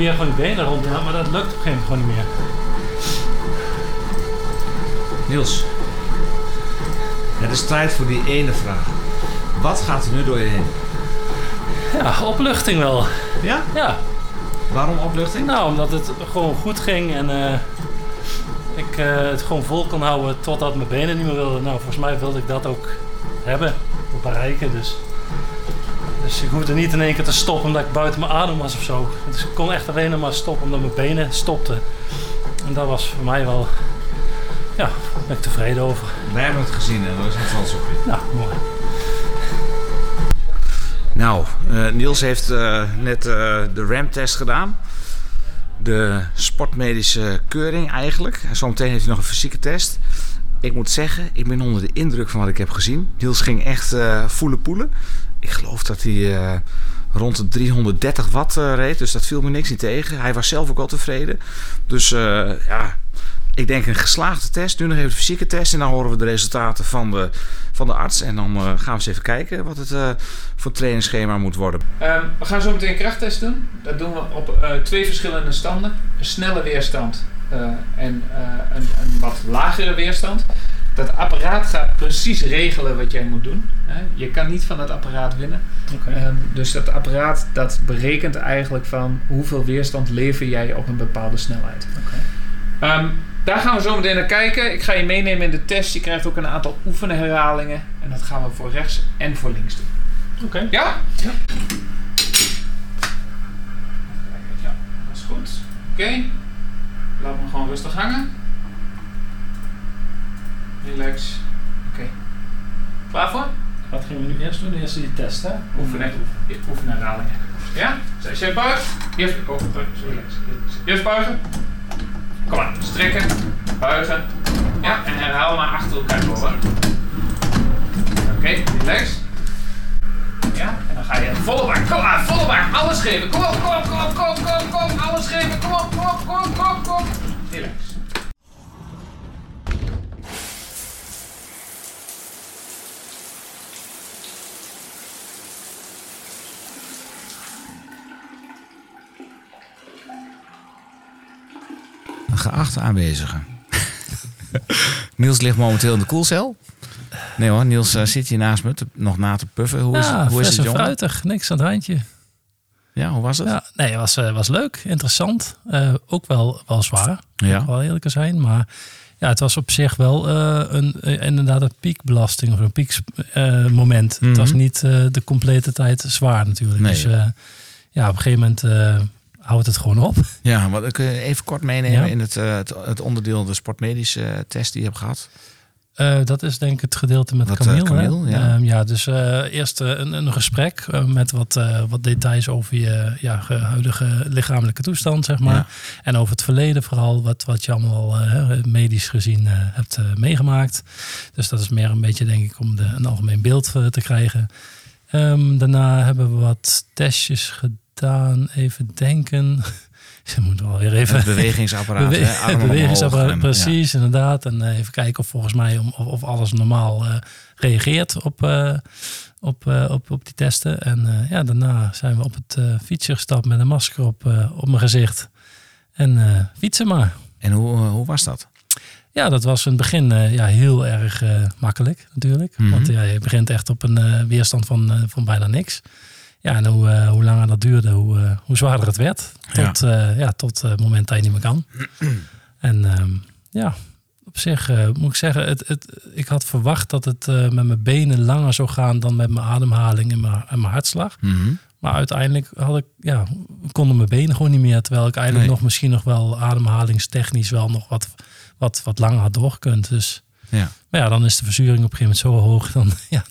S2: probeer gewoon die benen rond te halen, maar dat lukt op een gegeven moment gewoon niet meer.
S1: Niels, het is tijd voor die ene vraag. Wat gaat er nu door je heen?
S2: Ja, opluchting wel.
S1: Ja?
S2: Ja,
S1: Waarom opluchting?
S2: nou, omdat het gewoon goed ging en eh, ik eh, het gewoon vol kon houden totdat mijn benen niet meer wilden. Nou, volgens mij wilde ik dat ook hebben, bereiken. Dus, dus ik hoefde niet in één keer te stoppen omdat ik buiten mijn adem was of zo. Dus ik kon echt alleen maar stoppen omdat mijn benen stopten. En dat was voor mij wel, ja, daar ben ik tevreden over.
S1: Wij hebben het gezien en we zijn trots op je.
S2: Nou, mooi.
S1: Nou, eh, Niels heeft eh, net eh, de RAM-test gedaan. De sportmedische keuring eigenlijk. En zometeen heeft hij nog een fysieke test. Ik moet zeggen, ik ben onder de indruk van wat ik heb gezien. Niels ging echt eh voelen poelen. Ik geloof dat hij eh, rond de 330 watt eh, reed. Dus dat viel me niks niet tegen. Hij was zelf ook wel tevreden. Dus eh, ja, ik denk een geslaagde test. Nu nog even de fysieke test. En dan horen we de resultaten van de, van de arts. En dan gaan we eens even kijken wat het voor trainingsschema moet worden.
S3: Ehm, we gaan zo meteen een krachttest doen. Dat doen we op twee verschillende standen. Een snelle weerstand en een, een wat lagere weerstand. Dat apparaat gaat precies regelen wat jij moet doen. Hè. Je kan niet van dat apparaat winnen. Ehm, dus dat apparaat dat berekent eigenlijk van hoeveel weerstand lever jij op een bepaalde snelheid. Ehm, daar gaan we zo meteen naar kijken. Ik ga je meenemen in de test. Je krijgt ook een aantal oefenherhalingen. En dat gaan we voor rechts en voor links doen.
S2: Oké.
S3: Ja? Ja. Ja, dat is goed. Oké. Laat me gewoon rustig hangen. Relax. Oké. Klaar voor?
S2: Wat gingen we nu eerst doen? Eerst die test, hè?
S3: Oefenen. Oefenherhalingen. Ja? Als jij buigt. Eerst, oh. Relax. Eerst buigen. Kom maar. Strekken. Buigen. Ja, en herhaal maar achter elkaar door. Oké, relax. Ja, en dan ga je volle bak. Kom maar, volle bak. Alles geven. Kom op, kom op, kom op, kom op, kom op, kom op. Alles geven. Kom op, kom op, kom op, kom op, kom op. Relax.
S1: Geachte aanwezigen. Niels ligt momenteel in de koelcel. Nee hoor, Niels eh, zit hier naast me te- nog na te puffen. Hoe is,
S2: ja,
S1: hoe is het,
S2: en
S1: jongen?
S2: fruitig. Niks aan het handje.
S1: Ja, hoe was het?
S2: Ja, nee, het was, eh, was leuk, interessant. Eh, ook wel, wel zwaar,
S1: Ja.
S2: wel eerlijk zijn. Maar ja, het was op zich wel eh, een, inderdaad een piekbelasting of een piekmoment. Het was niet de complete tijd zwaar natuurlijk.
S1: Nee.
S2: Dus ja, op een gegeven moment houdt het gewoon op.
S1: Ja, kun je even kort meenemen
S2: Ja.
S1: in het, eh, het, het onderdeel de sportmedische eh, test die je hebt gehad?
S2: Eh, dat is denk ik het gedeelte met
S1: Wat,
S2: Camille.
S1: ja.
S2: Ehm, ja, dus eerst een, een gesprek met wat, wat details over je ja, ge- huidige lichamelijke toestand, zeg maar.
S1: Ja.
S2: En over het verleden vooral, wat, wat je allemaal medisch gezien hebt meegemaakt. Dus dat is meer een beetje, denk ik, om de, een algemeen beeld te krijgen. Ehm, daarna hebben we wat testjes gedaan. Even denken. Ze moeten wel weer even...
S1: Het bewegingsapparaat,
S2: Bewe-
S1: hè?
S2: Bewegingsapparaat,
S1: omhoog
S2: precies, inderdaad. En eh, even kijken of volgens mij om, of, of alles normaal eh, reageert op, eh, op, op, op die testen. En ja, daarna zijn we op het fietsje gestapt met een masker op, op mijn gezicht. En fietsen maar.
S1: En hoe, hoe was dat?
S2: Ja, dat was in het begin ja, heel erg makkelijk natuurlijk.
S1: Mhm.
S2: Want ja, je begint echt op een weerstand van, van bijna niks. Ja, en hoe, eh, hoe langer dat duurde, hoe, eh, hoe zwaarder het werd. Tot, ja. ja, tot eh, het moment dat je niet meer kan. en ehm, ja, op zich eh, moet ik zeggen, het, het, ik had verwacht dat het eh, met mijn benen langer zou gaan dan met mijn ademhaling en mijn, en mijn hartslag.
S1: Mhm.
S2: Maar uiteindelijk had ik, ja, konden mijn benen gewoon niet meer. Terwijl ik eigenlijk
S1: Nee.
S2: nog misschien nog wel ademhalingstechnisch wel nog wat, wat, wat langer had doorgekund. Dus,
S1: Ja.
S2: maar ja, dan is de verzuring op een gegeven moment zo hoog. Dan, ja,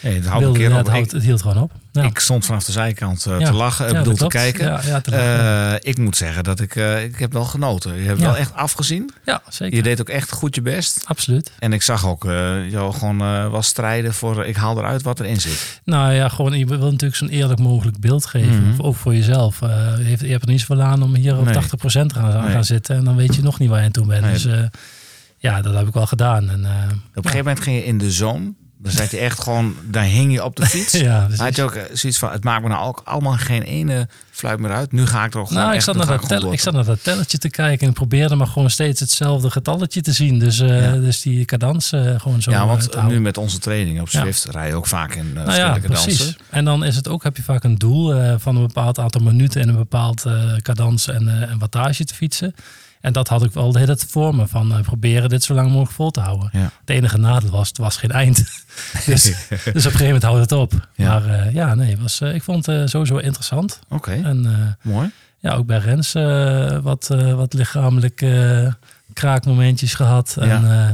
S1: Hey, het houdt
S2: wilde, ja, het hield gewoon op. Ja.
S1: ik stond vanaf de zijkant eh,
S2: Ja.
S1: te lachen, ik
S2: Ja,
S1: bedoel
S2: dat
S1: te kijken.
S2: Te lachen.
S1: Eh, ik moet zeggen dat ik, eh, ik heb wel genoten. Je hebt wel echt afgezien.
S2: ja, zeker.
S1: Je deed ook echt goed je best.
S2: Absoluut.
S1: En ik zag ook eh, jou gewoon eh wel strijden voor ik haal eruit wat erin zit.
S2: Nou ja, gewoon, je wil natuurlijk zo'n eerlijk mogelijk beeld geven.
S1: Mhm.
S2: Ook voor jezelf. Eh, je, hebt, je hebt er niet zoveel aan om hier op
S1: Nee.
S2: 80% te gaan,
S1: Nee.
S2: gaan zitten. En dan weet je nog niet waar je aan toe bent.
S1: Nee.
S2: Dus eh, ja, dat heb ik wel gedaan. En, eh,
S1: Op een gegeven moment ging je in de zone. Dan zat je echt gewoon, daar hing je op de fiets.
S2: ja.
S1: Had je ook eh, zoiets van, het maakt me nou ook allemaal geen ene fluit meer uit. Nu ga ik er ook gewoon
S2: Nou, ik
S1: echt,
S2: zat, naar dat
S1: gewoon
S2: tel, ik zat naar dat telletje te kijken en probeerde maar gewoon steeds hetzelfde getalletje te zien. Dus, eh,
S1: Ja.
S2: dus die cadans eh, gewoon zo
S1: Ja, want nu met onze training op
S2: Ja.
S1: Swift rij je ook vaak in uh,
S2: Nou ja, precies. En dan is het ook, heb je vaak een doel van een bepaald aantal minuten en een bepaald cadans en, en wattage te fietsen. En dat had ik wel de hele tijd voor me, van eh, proberen dit zo lang mogelijk vol te houden.
S1: Ja.
S2: Het enige nadeel was, het was geen eind. dus, dus op een gegeven moment houdt het op.
S1: Ja.
S2: Maar eh, ja, nee, was, eh, ik vond het sowieso interessant.
S1: Oké,
S2: En
S1: mooi.
S2: ja, ook bij Rens wat, wat lichamelijk kraakmomentjes gehad.
S1: Ja.
S2: En eh,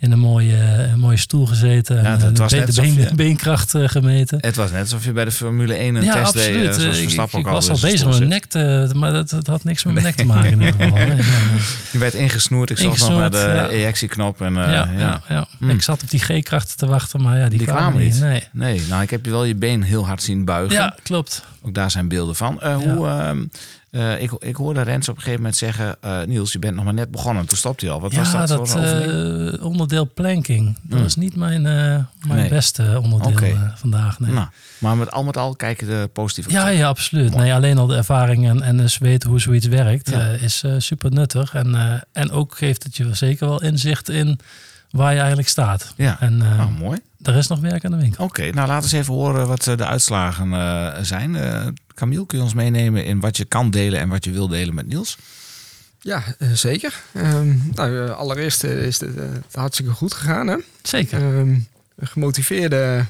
S2: in een mooie, een mooie stoel gezeten.
S1: Ja,
S2: en
S1: het-
S2: eh,
S1: het was net
S2: de been-
S1: je-
S2: beenkracht eh, gemeten.
S1: Het was net alsof je bij de Formule 1 een
S2: ja,
S1: test deed.
S2: absoluut.
S1: eh, zoals
S2: Eh, ik,
S1: Verstappen
S2: ik
S1: al
S2: was al bezig met mijn nek te... Maar dat, dat had niks met mijn nek te maken in ieder geval. Nee, nee, nee.
S1: Je werd ingesnoerd. Ik zag nog naar de
S2: ja.
S1: ejectieknop. En, eh,
S2: ja,
S1: ja. Hmm.
S2: Ik zat op die G-krachten te wachten, maar ja, die,
S1: Die
S2: kwamen, niet. Nee.
S1: Nee, nou ik heb je wel je been heel hard zien buigen.
S2: Ja, klopt.
S1: Ook daar zijn beelden van. Eh, hoe, ehm, eh, ik, ik hoorde Rens op een gegeven moment zeggen... eh, Niels, je bent nog maar net begonnen. Toen stopte hij al. Wat was
S2: ja,
S1: dat,
S2: dat eh, onderdeel planking. Dat
S1: Hmm.
S2: was niet mijn, mijn
S1: Nee.
S2: beste onderdeel vandaag. Nee.
S1: Nou, maar met al met al kijken de positieve
S2: Ja, ja, absoluut.
S1: Mooi.
S2: Nee, alleen al de ervaring en, en dus weten hoe zoiets werkt
S1: Ja.
S2: is super nuttig. En, en ook geeft het je zeker wel inzicht in waar je eigenlijk staat.
S1: Ja.
S2: En eh
S1: Nou, mooi.
S2: er is nog werk aan de winkel.
S1: Oké, nou laten we eens even horen wat eh, de uitslagen eh, zijn. Eh Camille, kun je ons meenemen in wat je kan delen en wat je wil delen met Niels?
S4: Ja, zeker. Ehm, nou, allereerst is het hartstikke goed gegaan. Hè?
S2: Zeker.
S4: Ehm, een gemotiveerde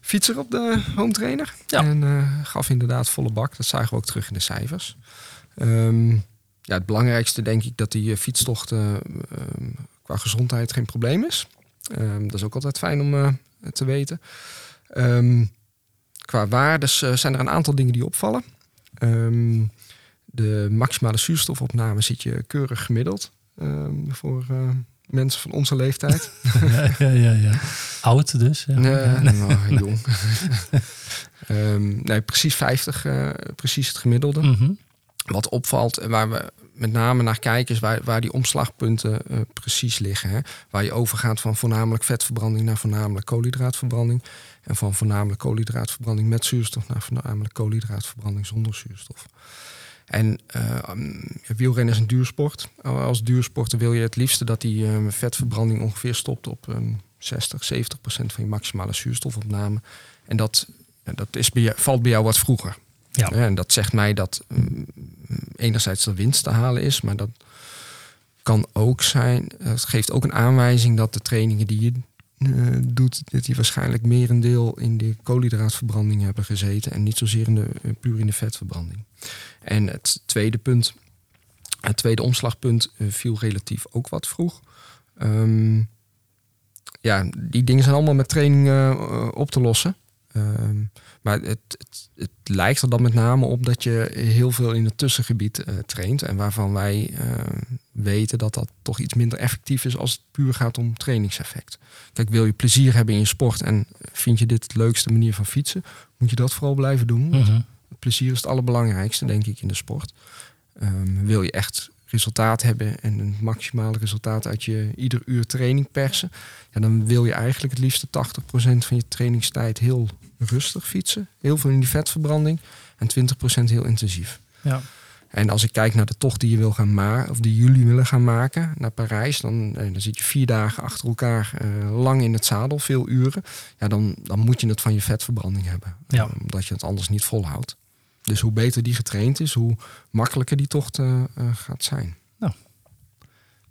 S4: fietser op de home trainer.
S2: Ja.
S4: En eh, gaf inderdaad volle bak. Dat zagen we ook terug in de cijfers. Ehm, ja, het belangrijkste denk ik dat die fietstocht ehm, qua gezondheid geen probleem is. Ehm, dat is ook altijd fijn om eh, te weten. Ehm, qua waardes eh, zijn er een aantal dingen die opvallen. Ehm, de maximale zuurstofopname zit je keurig gemiddeld voor eh, mensen van onze leeftijd.
S2: ja, ja, ja, ja. Oud dus. Ja.
S4: Nee, nou, jong. Nee, precies 50, eh, precies het gemiddelde.
S2: Mhm.
S4: Wat opvalt en waar we met name naar kijken, is waar, waar die omslagpunten eh, precies liggen. Hè? Waar je overgaat van voornamelijk vetverbranding naar voornamelijk koolhydraatverbranding. En van voornamelijk koolhydraatverbranding met zuurstof naar voornamelijk koolhydraatverbranding zonder zuurstof. En mm, wielrennen is een duursport. Als duursporter wil je het liefste dat die eh, vetverbranding ongeveer stopt op ehm 60, 70 procent van je maximale zuurstofopname. En dat, dat is bij valt bij jou wat vroeger.
S2: Ja.
S4: en dat zegt mij dat mm, enerzijds de winst te halen is, maar dat kan ook zijn. Het geeft ook een aanwijzing dat de trainingen die je eh, doet, dat die waarschijnlijk merendeel in de koolhydraatverbranding hebben gezeten en niet zozeer in de, eh, puur in de vetverbranding. En het tweede punt, het tweede omslagpunt eh, viel relatief ook wat vroeg. Ehm, ja, die dingen zijn allemaal met training eh, op te lossen. Ehm, maar het, het, het lijkt er dan met name op dat je heel veel in het tussengebied eh, traint. En waarvan wij eh, weten dat dat toch iets minder effectief is als het puur gaat om trainingseffect. Kijk, wil je plezier hebben in je sport en vind je dit de leukste manier van fietsen, moet je dat vooral blijven doen.
S2: Mhm.
S4: plezier is het allerbelangrijkste, denk ik, in de sport. Ehm, wil je echt resultaat hebben en een maximale resultaat uit je ieder uur training persen, ja, dan wil je eigenlijk het liefste 80% van je trainingstijd heel rustig fietsen. Heel veel in die vetverbranding en 20% heel intensief.
S2: Ja.
S4: En als ik kijk naar de tocht die je wil gaan maken, of die jullie willen gaan maken naar Parijs, dan, eh, dan zit je vier dagen achter elkaar eh, lang in het zadel, veel uren. Ja, dan, dan moet je het van je vetverbranding hebben.
S2: Ja.
S4: Eh, omdat je het anders niet volhoudt. Dus hoe beter die getraind is, hoe makkelijker die tocht gaat zijn.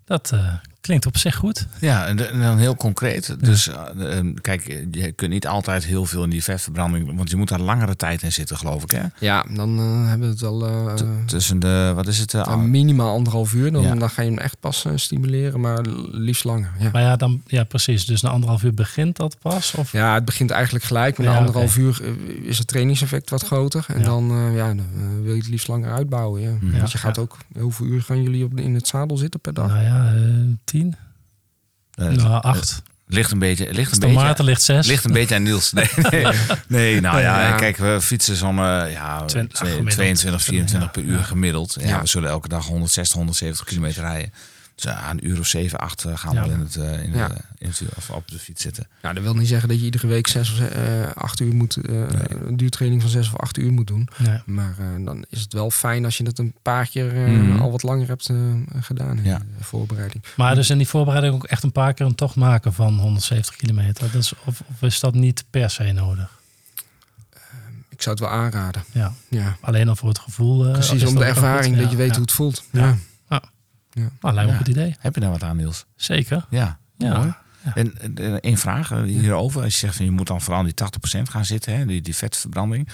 S2: Dat eh, Klinkt op zich goed.
S1: Ja, en, dan heel concreet. Dus eh, eh, kijk, je kunt niet altijd heel veel in die vetverbranding, want je moet daar langere tijd in zitten, geloof ik. Hè?
S4: Ja, dan eh, hebben we het al eh,
S1: T- Tussen de, wat is het? eh,
S4: minimaal anderhalf uur. Dan,
S1: Ja.
S4: dan ga je hem echt pas stimuleren, maar liefst langer. Ja.
S2: Maar ja, dan, ja, precies. Dus na anderhalf uur begint dat pas? Of?
S4: Ja, het begint eigenlijk gelijk. Maar
S2: Ja,
S4: na anderhalf uur is het trainingseffect wat groter. En
S2: Ja.
S4: dan, eh, ja, dan wil je het liefst langer uitbouwen. Ja.
S1: Mhm.
S4: Want je gaat ook... Hoeveel uur gaan jullie op, in het zadel zitten per dag?
S2: Nou ja, eh, tien? nou, acht.
S1: ligt een beetje, ligt een beetje,
S2: Maarten ligt zes.
S1: ligt een beetje aan Niels. Nee, nee, nee nou ja, kijk, we fietsen zo'n eh, ja,
S2: Twen-
S1: twee-
S2: gemiddeld.
S1: 22, 24 per uur gemiddeld. Ja,
S4: Ja.
S1: we zullen elke dag 160, 170 kilometer rijden. Dus eh, aan een uur of 7, 8 gaan
S2: Ja.
S1: we in het, eh, in
S4: Ja.
S1: de, in het, of op de fiets zitten.
S4: Nou, dat wil niet zeggen dat je iedere week zes of eh, acht uur moet... eh, een duurtraining van zes of acht uur moet doen.
S2: Nee.
S4: Maar eh, dan is het wel fijn als je het een paar keer eh,
S1: Mhm.
S4: al wat langer hebt eh, gedaan in
S1: Ja.
S4: de voorbereiding.
S2: Maar dus in die voorbereiding ook echt een paar keer een tocht maken van 170 kilometer. Dat is, of, of is dat niet per se nodig?
S4: Ik zou het wel aanraden.
S2: Ja,
S4: Ja.
S2: alleen al voor het gevoel. eh,
S4: Precies, om de
S2: dat
S4: ervaring
S2: goed.
S4: dat je weet
S2: ja.
S4: hoe het voelt.
S2: Ja.
S4: Ja.
S2: Nou, lijkt me
S1: Ja.
S2: een goed idee.
S1: Heb je daar wat aan, Niels?
S2: Zeker.
S1: Ja.
S2: Ja.
S1: En één vraag eh, hierover. Als je zegt van je moet dan vooral die 80% gaan zitten, hè, die, die vetverbranding.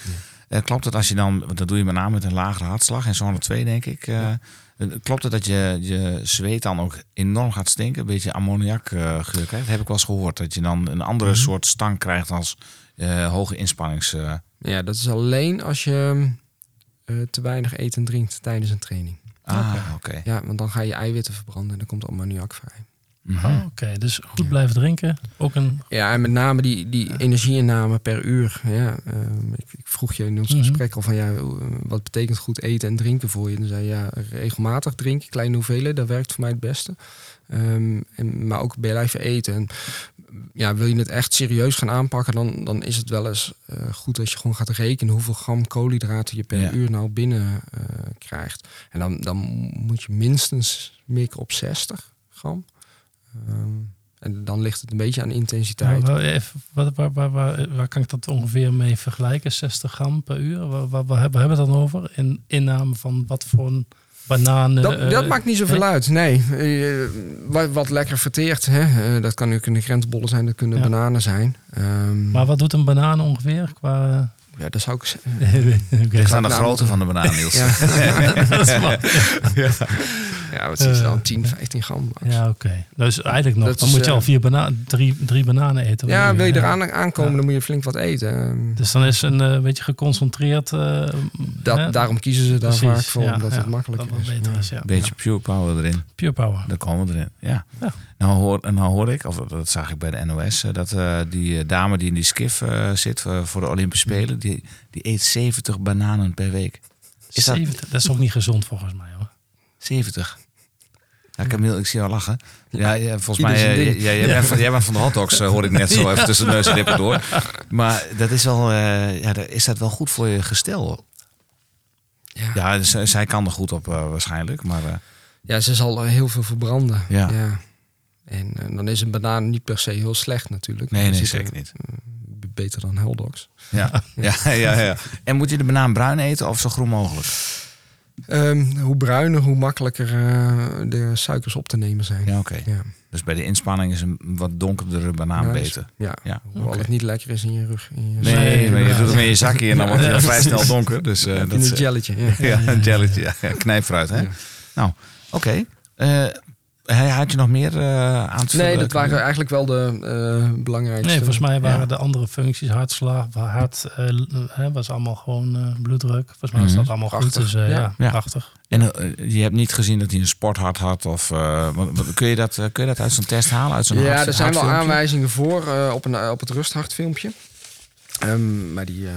S1: Eh, klopt het als je dan, want dat doe je met name met een lagere hartslag en zone 2 denk ik. eh, Klopt het dat je, je zweet dan ook enorm gaat stinken? Een beetje ammoniakgeur krijgt? Dat heb ik wel eens gehoord. Dat je dan een andere
S2: Mhm.
S1: soort stank krijgt als eh, hoge inspannings...
S4: ja, dat is alleen als je eh, te weinig eet en drinkt tijdens een training.
S1: Ah, oké.
S4: Ja, want dan ga je eiwitten verbranden en dan komt ammoniak vrij.
S2: Oké, dus goed blijven drinken. Ook een.
S4: Ja, en met name die, die energieinname per uur. Ja, ehm, ik, ik vroeg je in ons
S2: Mhm.
S4: gesprek al van ja, wat betekent goed eten en drinken voor je? Dan zei je ja, regelmatig drinken, kleine hoeveelheden, dat werkt voor mij het beste. Ehm, en, maar ook blijven eten. En, ja, wil je het echt serieus gaan aanpakken, dan, dan is het wel eens eh, goed als je gewoon gaat rekenen hoeveel gram koolhydraten je per
S1: Ja.
S4: uur nou binnen eh, krijgt. En dan, dan moet je minstens mikken op 60 gram. Ehm, en dan ligt het een beetje aan intensiteit.
S2: Even, wat, waar, waar, waar, waar kan ik dat ongeveer mee vergelijken? 60 gram per uur? Waar, waar, waar hebben we het dan over? In inname van wat voor een banaan?
S4: Dat,
S2: eh,
S4: dat maakt niet zoveel
S2: nee?
S4: uit. Nee, Eh, wat, wat lekker verteert. Hè? eh, dat kan, kunnen krentenbollen zijn, dat kunnen
S2: Ja.
S4: bananen zijn. Ehm,
S2: Maar wat doet een banaan ongeveer? Qua...
S4: ja, dat zou ik zeggen.
S2: Oké.
S1: Ligt aan de grootte van de banaan, Niels.
S4: Ja,
S2: Dat is wel-
S4: ja wat is het dan?
S2: Eh,
S4: 10, 15 gram. max.
S2: Ja, oké. Dus eigenlijk nog,
S4: Dat
S2: dan
S4: is,
S2: moet je al
S4: eh,
S2: vier bana drie, drie bananen eten.
S4: Ja, wil je
S2: Ja.
S4: eraan aankomen,
S2: Ja.
S4: dan moet je flink wat eten.
S2: Dus dan is een eh, beetje geconcentreerd. eh,
S4: dat,
S2: hè?
S4: daarom kiezen ze daar
S2: Precies,
S4: vaak voor,
S2: ja,
S4: omdat
S2: ja,
S4: het makkelijker
S2: dat
S4: is.
S2: wat beter
S4: Ja.
S2: is. Ja.
S1: Beetje pure power erin.
S2: Pure power.
S1: Daar komen we erin. Ja.
S2: Ja.
S1: Nou, hoor, en nou hoor ik, of dat zag ik bij de NOS, eh, dat eh, die eh, dame die in die skif eh, zit eh, voor de Olympische Spelen, die, die eet 70 bananen per week. Is dat
S2: 70, dat is ook niet gezond volgens mij hoor.
S1: 70? Ja, Camille, ik zie jou lachen. Ja, ja volgens
S4: Ieder
S1: mij, eh, jij, jij, bent van, jij bent van de hotdogs, eh, hoor ik net zo even tussen neus en lippen door. Maar dat is wel, eh, ja, is dat wel goed voor je gestel?
S4: Ja.
S1: Ja, dus, zij kan er goed op waarschijnlijk, maar...
S4: ja, ze zal heel veel verbranden.
S1: Ja.
S4: En dan is een banaan niet per se heel slecht natuurlijk.
S1: nee, nee, zeker niet.
S4: beter dan Heldogs.
S1: Ja. Ja, ja, ja. En moet je de banaan bruin eten of zo groen mogelijk?
S4: Ehm, hoe bruiner, hoe makkelijker eh, de suikers op te nemen zijn.
S1: Ja, oké.
S4: Ja.
S1: Dus bij de inspanning is een wat donkerdere banaan
S4: Ja,
S1: beter.
S4: Ja,
S1: Ja,
S4: hoewel het niet lekker is in je rug. In je
S1: Nee,
S2: Nee,
S1: maar je doet hem in je zakje en dan wordt hij al vrij snel donker. Dus eh,
S4: in
S1: dat is
S4: een jelletje. Ja.
S1: ja, een jelletje. Ja, ja, knijp vooruit, hè?
S4: Ja.
S1: Nou, oké. Eh, hij had je nog meer eh, aan te
S4: Nee, dat waren eigenlijk wel de eh, belangrijkste.
S2: Nee, volgens mij waren
S1: Ja.
S2: de andere functies, hartslag, hart, hè, was allemaal gewoon bloeddruk. Volgens mij was
S1: Mhm.
S2: dat allemaal goed.
S4: Prachtig.
S2: Dus eh,
S4: Ja.
S2: ja,
S1: Ja.
S2: prachtig.
S1: En je hebt niet gezien dat hij een sporthart had? Of, eh, wat- wat- kun, je dat, kun je dat uit zo'n test halen? Uit zo'n
S4: Ja,
S1: hart-
S4: er zijn wel aanwijzingen voor eh, op, een, op het rusthartfilmpje. Ehm, maar die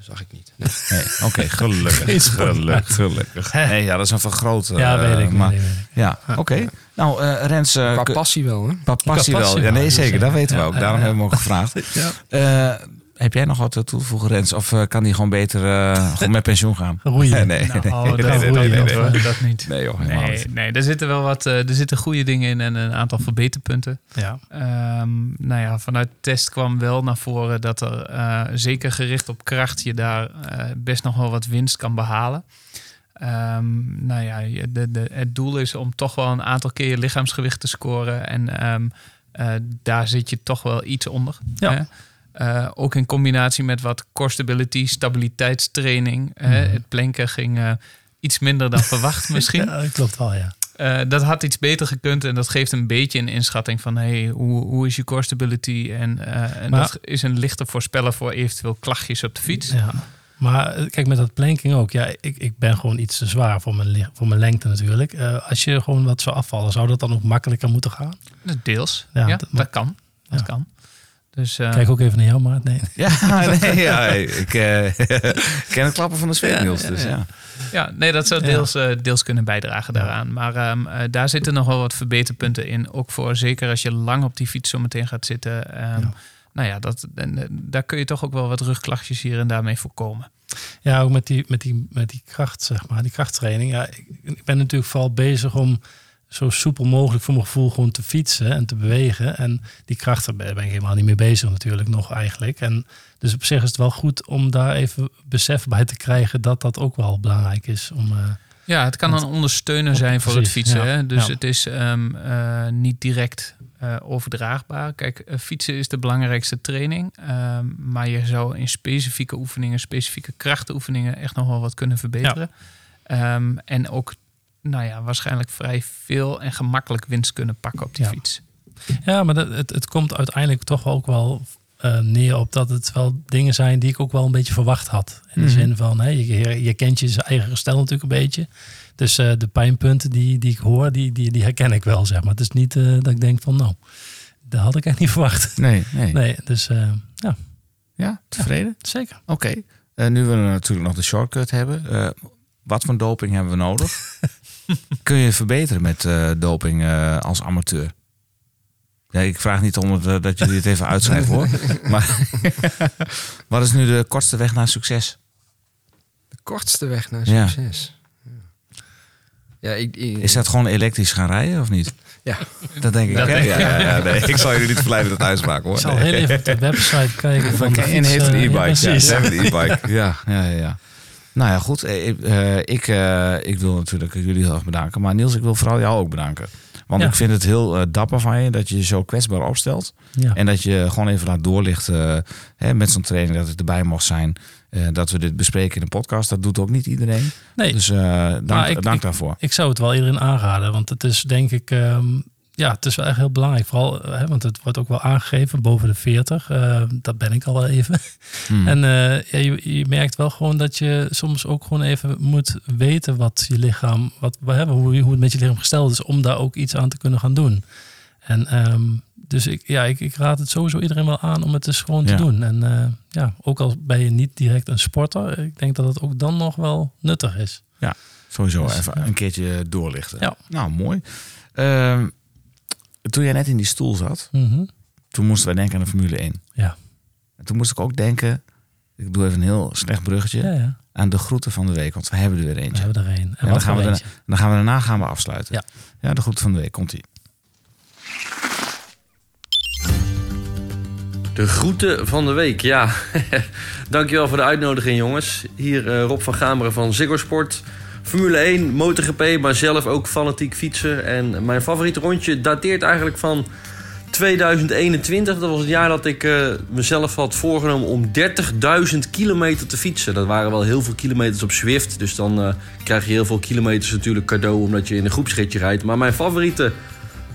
S4: zag ik niet. Nee.
S1: Nee, oké, gelukkig. gelukkig, gelukkig. Nee, ja, dat is een vergroot.
S2: ja, weet ik.
S1: Maar,
S2: weet ik.
S1: ja, oké. Nou, eh, Rens... eh,
S4: Qua passie wel, hè?
S1: Qua passie
S2: Qua
S1: wel. Ja, nee,
S2: dus,
S1: zeker. Dat
S2: ja.
S1: weten we ook.
S2: ja,
S1: Daarom
S2: ja.
S1: hebben we hem ook gevraagd.
S2: Ja.
S1: Eh, heb jij nog wat toe te voegen, Rens? Of eh, kan hij gewoon beter eh, gewoon met pensioen gaan?
S2: Roeien.
S1: Nee, nee,
S3: Nou,
S1: nee,
S3: dat,
S1: nee, nee,
S3: dat,
S1: nee, nee,
S3: dat,
S1: nee.
S3: dat niet.
S1: Nee, joh, helemaal
S3: Nee,
S1: niet.
S3: nee, er zitten wel wat, eh, er zitten goede dingen in en een aantal verbeterpunten.
S2: Ja.
S3: Ehm, nou ja, vanuit test kwam wel naar voren dat er eh, zeker gericht op kracht je daar eh, best nog wel wat winst kan behalen. Ehm, nou ja, je- de, de, het doel is om toch wel een aantal keer je lichaamsgewicht te scoren. En ehm, eh, daar zit je toch wel iets onder.
S2: Ja.
S3: hè. Eh, ook in combinatie met wat core stability, stabiliteitstraining. hè.
S2: Mhm.
S3: Het planken ging eh, iets minder dan verwacht misschien.
S2: Ja, dat klopt wel, ja.
S3: Dat had iets beter gekund en dat geeft een beetje een inschatting van hey, hoe, hoe is je core stability? En, en
S2: Maar-
S3: dat is een lichte voorspeller voor eventueel klachtjes op de fiets.
S2: ja. Maar eh, kijk, met dat planking ook. Ja, ik, ik ben gewoon iets te zwaar voor mijn, voor mijn lengte natuurlijk. Eh, als je gewoon wat zou afvallen, zou dat dan ook makkelijker moeten gaan?
S3: Deels.
S2: Ja,
S3: Ja,
S2: dat-
S3: dat, kan. Dat
S2: Ja.
S3: kan. Dus, eh,
S2: Kijk ook even naar jou, Maat. Nee.
S1: Ja, nee, ja ik eh, ken het klappen van de zweet, Niels. Dus ja.
S3: Ja, nee, dat zou
S2: Ja.
S3: deels, deels kunnen bijdragen daaraan. Maar ehm, eh, daar zitten nog wel wat verbeterpunten in. Ook voor zeker als je lang op die fiets zo meteen gaat zitten. Ehm,
S2: Ja.
S3: Nou ja, dat, en, eh, daar kun je toch ook wel wat rugklachtjes hier en daarmee voorkomen.
S2: Ja, ook met die, met die, met die kracht, zeg maar, die krachttraining. Ja, ik, ben natuurlijk vooral bezig om zo soepel mogelijk voor mijn gevoel gewoon te fietsen en te bewegen. En die krachten ben ben ik helemaal niet mee bezig natuurlijk nog eigenlijk. En dus op zich is het wel goed om daar even besef bij te krijgen dat dat ook wel belangrijk is. Om, eh,
S3: Ja, het kan
S2: Want-
S3: een ondersteuner zijn voor het fietsen.
S2: ja.
S3: Hè? Dus
S2: Ja.
S3: het is ehm, eh, niet direct eh, overdraagbaar. Kijk, eh, fietsen is de belangrijkste training. ehm, maar je zou in specifieke oefeningen, specifieke krachtenoefeningen echt nog wel wat kunnen verbeteren. Ehm, en ook, nou ja, waarschijnlijk vrij veel en gemakkelijk winst kunnen pakken op die fiets.
S2: Ja, maar dat, het, het komt uiteindelijk toch ook wel eh, neer op dat het wel dingen zijn die ik ook wel een beetje verwacht had. In de
S1: Mhm.
S2: zin van, hè, je, je, kent je eigen gestel natuurlijk een beetje. Dus eh, de pijnpunten die, die ik hoor, die, die, die herken ik wel, zeg maar. Het is niet eh, dat ik denk van, nou, dat had ik echt niet verwacht.
S1: Nee, nee.
S2: Nee, dus ja,
S1: Ja, tevreden?
S2: zeker.
S1: Oké. Eh, nu we natuurlijk nog de shortcut hebben. wat voor doping hebben we nodig? Kun je verbeteren met doping als amateur? Ja, ik vraag niet om het, eh, dat jullie het even uitschrijven hoor. Maar wat is nu de kortste weg naar succes?
S4: De kortste weg naar succes. Ja, ja ik, ik-
S1: Is dat gewoon elektrisch gaan rijden of niet?
S4: Ja.
S1: Dat denk ik.
S3: Dat denk
S1: ja, ja, ja, nee. Ik zal jullie niet verleiden dat uitspraak hoor.
S2: Ik zal
S1: Nee.
S2: heel even op de website kijken van de
S1: En heeft een
S2: eh,
S1: e-bike. Ja, ze hebben een e-bike. Ja, ja, ja, ja. Nou ja, goed. Eh, Ik, eh, ik, ik wil natuurlijk jullie heel erg bedanken. Maar Niels, ik wil vooral jou ook bedanken. Want
S2: Ja.
S1: ik vind het heel eh, dapper van je dat je je zo kwetsbaar opstelt.
S2: Ja.
S1: En dat je gewoon even laat doorlichten hè, met zo'n training dat het erbij mocht zijn. eh, dat we dit bespreken in een podcast. Dat doet ook niet iedereen.
S2: Nee,
S1: Dus eh, dank,
S2: ik-
S1: dank
S2: ik-
S1: daarvoor.
S2: Ik zou het wel iedereen aanraden, want het is denk ik, ehm, ja, het is wel echt heel belangrijk. Vooral, hè, want het wordt ook wel aangegeven boven de 40. eh, dat ben ik al wel even.
S1: Hmm.
S2: En eh, ja, je, je merkt wel gewoon dat je soms ook gewoon even moet weten wat je lichaam, wat we hebben, hoe, hoe het met je lichaam gesteld is, om daar ook iets aan te kunnen gaan doen. En ehm, dus ik, ja, ik, ik raad het sowieso iedereen wel aan om het dus gewoon
S1: Ja.
S2: te doen. En eh, ja, ook al ben je niet direct een sporter, ik denk dat het ook dan nog wel nuttig is.
S1: Sowieso
S2: Dus,
S1: even
S2: ja.
S1: een keertje doorlichten.
S2: Ja.
S1: Nou, mooi. Ehm, toen jij net in die stoel zat,
S2: Mhm.
S1: toen moesten wij denken aan de Formule 1.
S2: Ja.
S1: En toen moest ik ook denken, ik doe even een heel slecht bruggetje,
S2: Ja, ja.
S1: aan de groeten van de week. Want we hebben er weer
S2: We
S1: eentje.
S2: hebben er een. En
S1: dan
S2: wat
S1: gaan we
S2: eentje?
S1: Dan gaan we daarna gaan we afsluiten.
S2: Ja.
S1: ja de groeten van de week. Komt-ie.
S7: De groeten van de week, ja. Dankjewel voor de uitnodiging, jongens. Hier eh, Rob van Gameren van Ziggo Sport. Formule 1, MotoGP, maar zelf ook fanatiek fietser. En mijn favoriete rondje dateert eigenlijk van 2021. Dat was het jaar dat ik eh, mezelf had voorgenomen om 30.000 kilometer te fietsen. Dat waren wel heel veel kilometers op Zwift. Dus dan eh, krijg je heel veel kilometers natuurlijk cadeau omdat je in een groepsritje rijdt. Maar mijn favoriete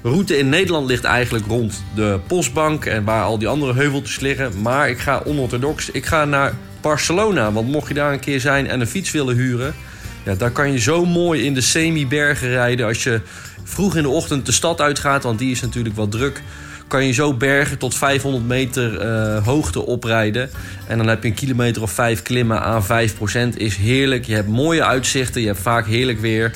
S7: route in Nederland ligt eigenlijk rond de Postbank en waar al die andere heuveltjes liggen. Maar ik ga onorthodox. Ik ga naar Barcelona. Want mocht je daar een keer zijn en een fiets willen huren, ja, daar kan je zo mooi in de semi-bergen rijden. Als je vroeg in de ochtend de stad uitgaat, want die is natuurlijk wat druk. Kan je zo bergen tot 500 meter eh, hoogte oprijden. En dan heb je een kilometer of vijf klimmen aan 5%. Is heerlijk. Je hebt mooie uitzichten. Je hebt vaak heerlijk weer.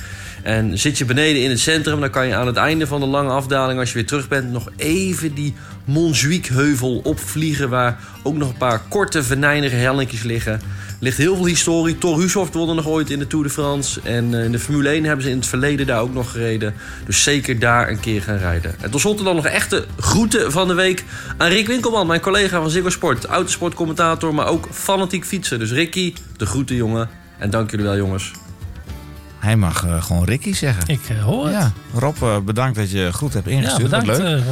S7: En zit je beneden in het centrum, dan kan je aan het einde van de lange afdaling, als je weer terug bent, nog even die Montjuïc-heuvel opvliegen. Waar ook nog een paar korte, venijnige hellingjes liggen. Er ligt heel veel historie. Thor Hushoff won nog ooit in de Tour de France. En eh, in de Formule 1 hebben ze in het verleden daar ook nog gereden. Dus zeker daar een keer gaan rijden. En tot slot dan nog echte groeten van de week aan Rick Winkelman, mijn collega van Ziggo Sport. Autosportcommentator, maar ook fanatiek fietsen. Dus Ricky, de groeten jongen. En dank jullie wel jongens.
S1: Hij mag eh, gewoon Ricky zeggen.
S2: Ik eh, hoor het.
S1: Ja, Rob, eh, bedankt dat je goed hebt
S2: Ja,
S1: ingestuurd. Wat
S2: bedankt.
S1: leuk.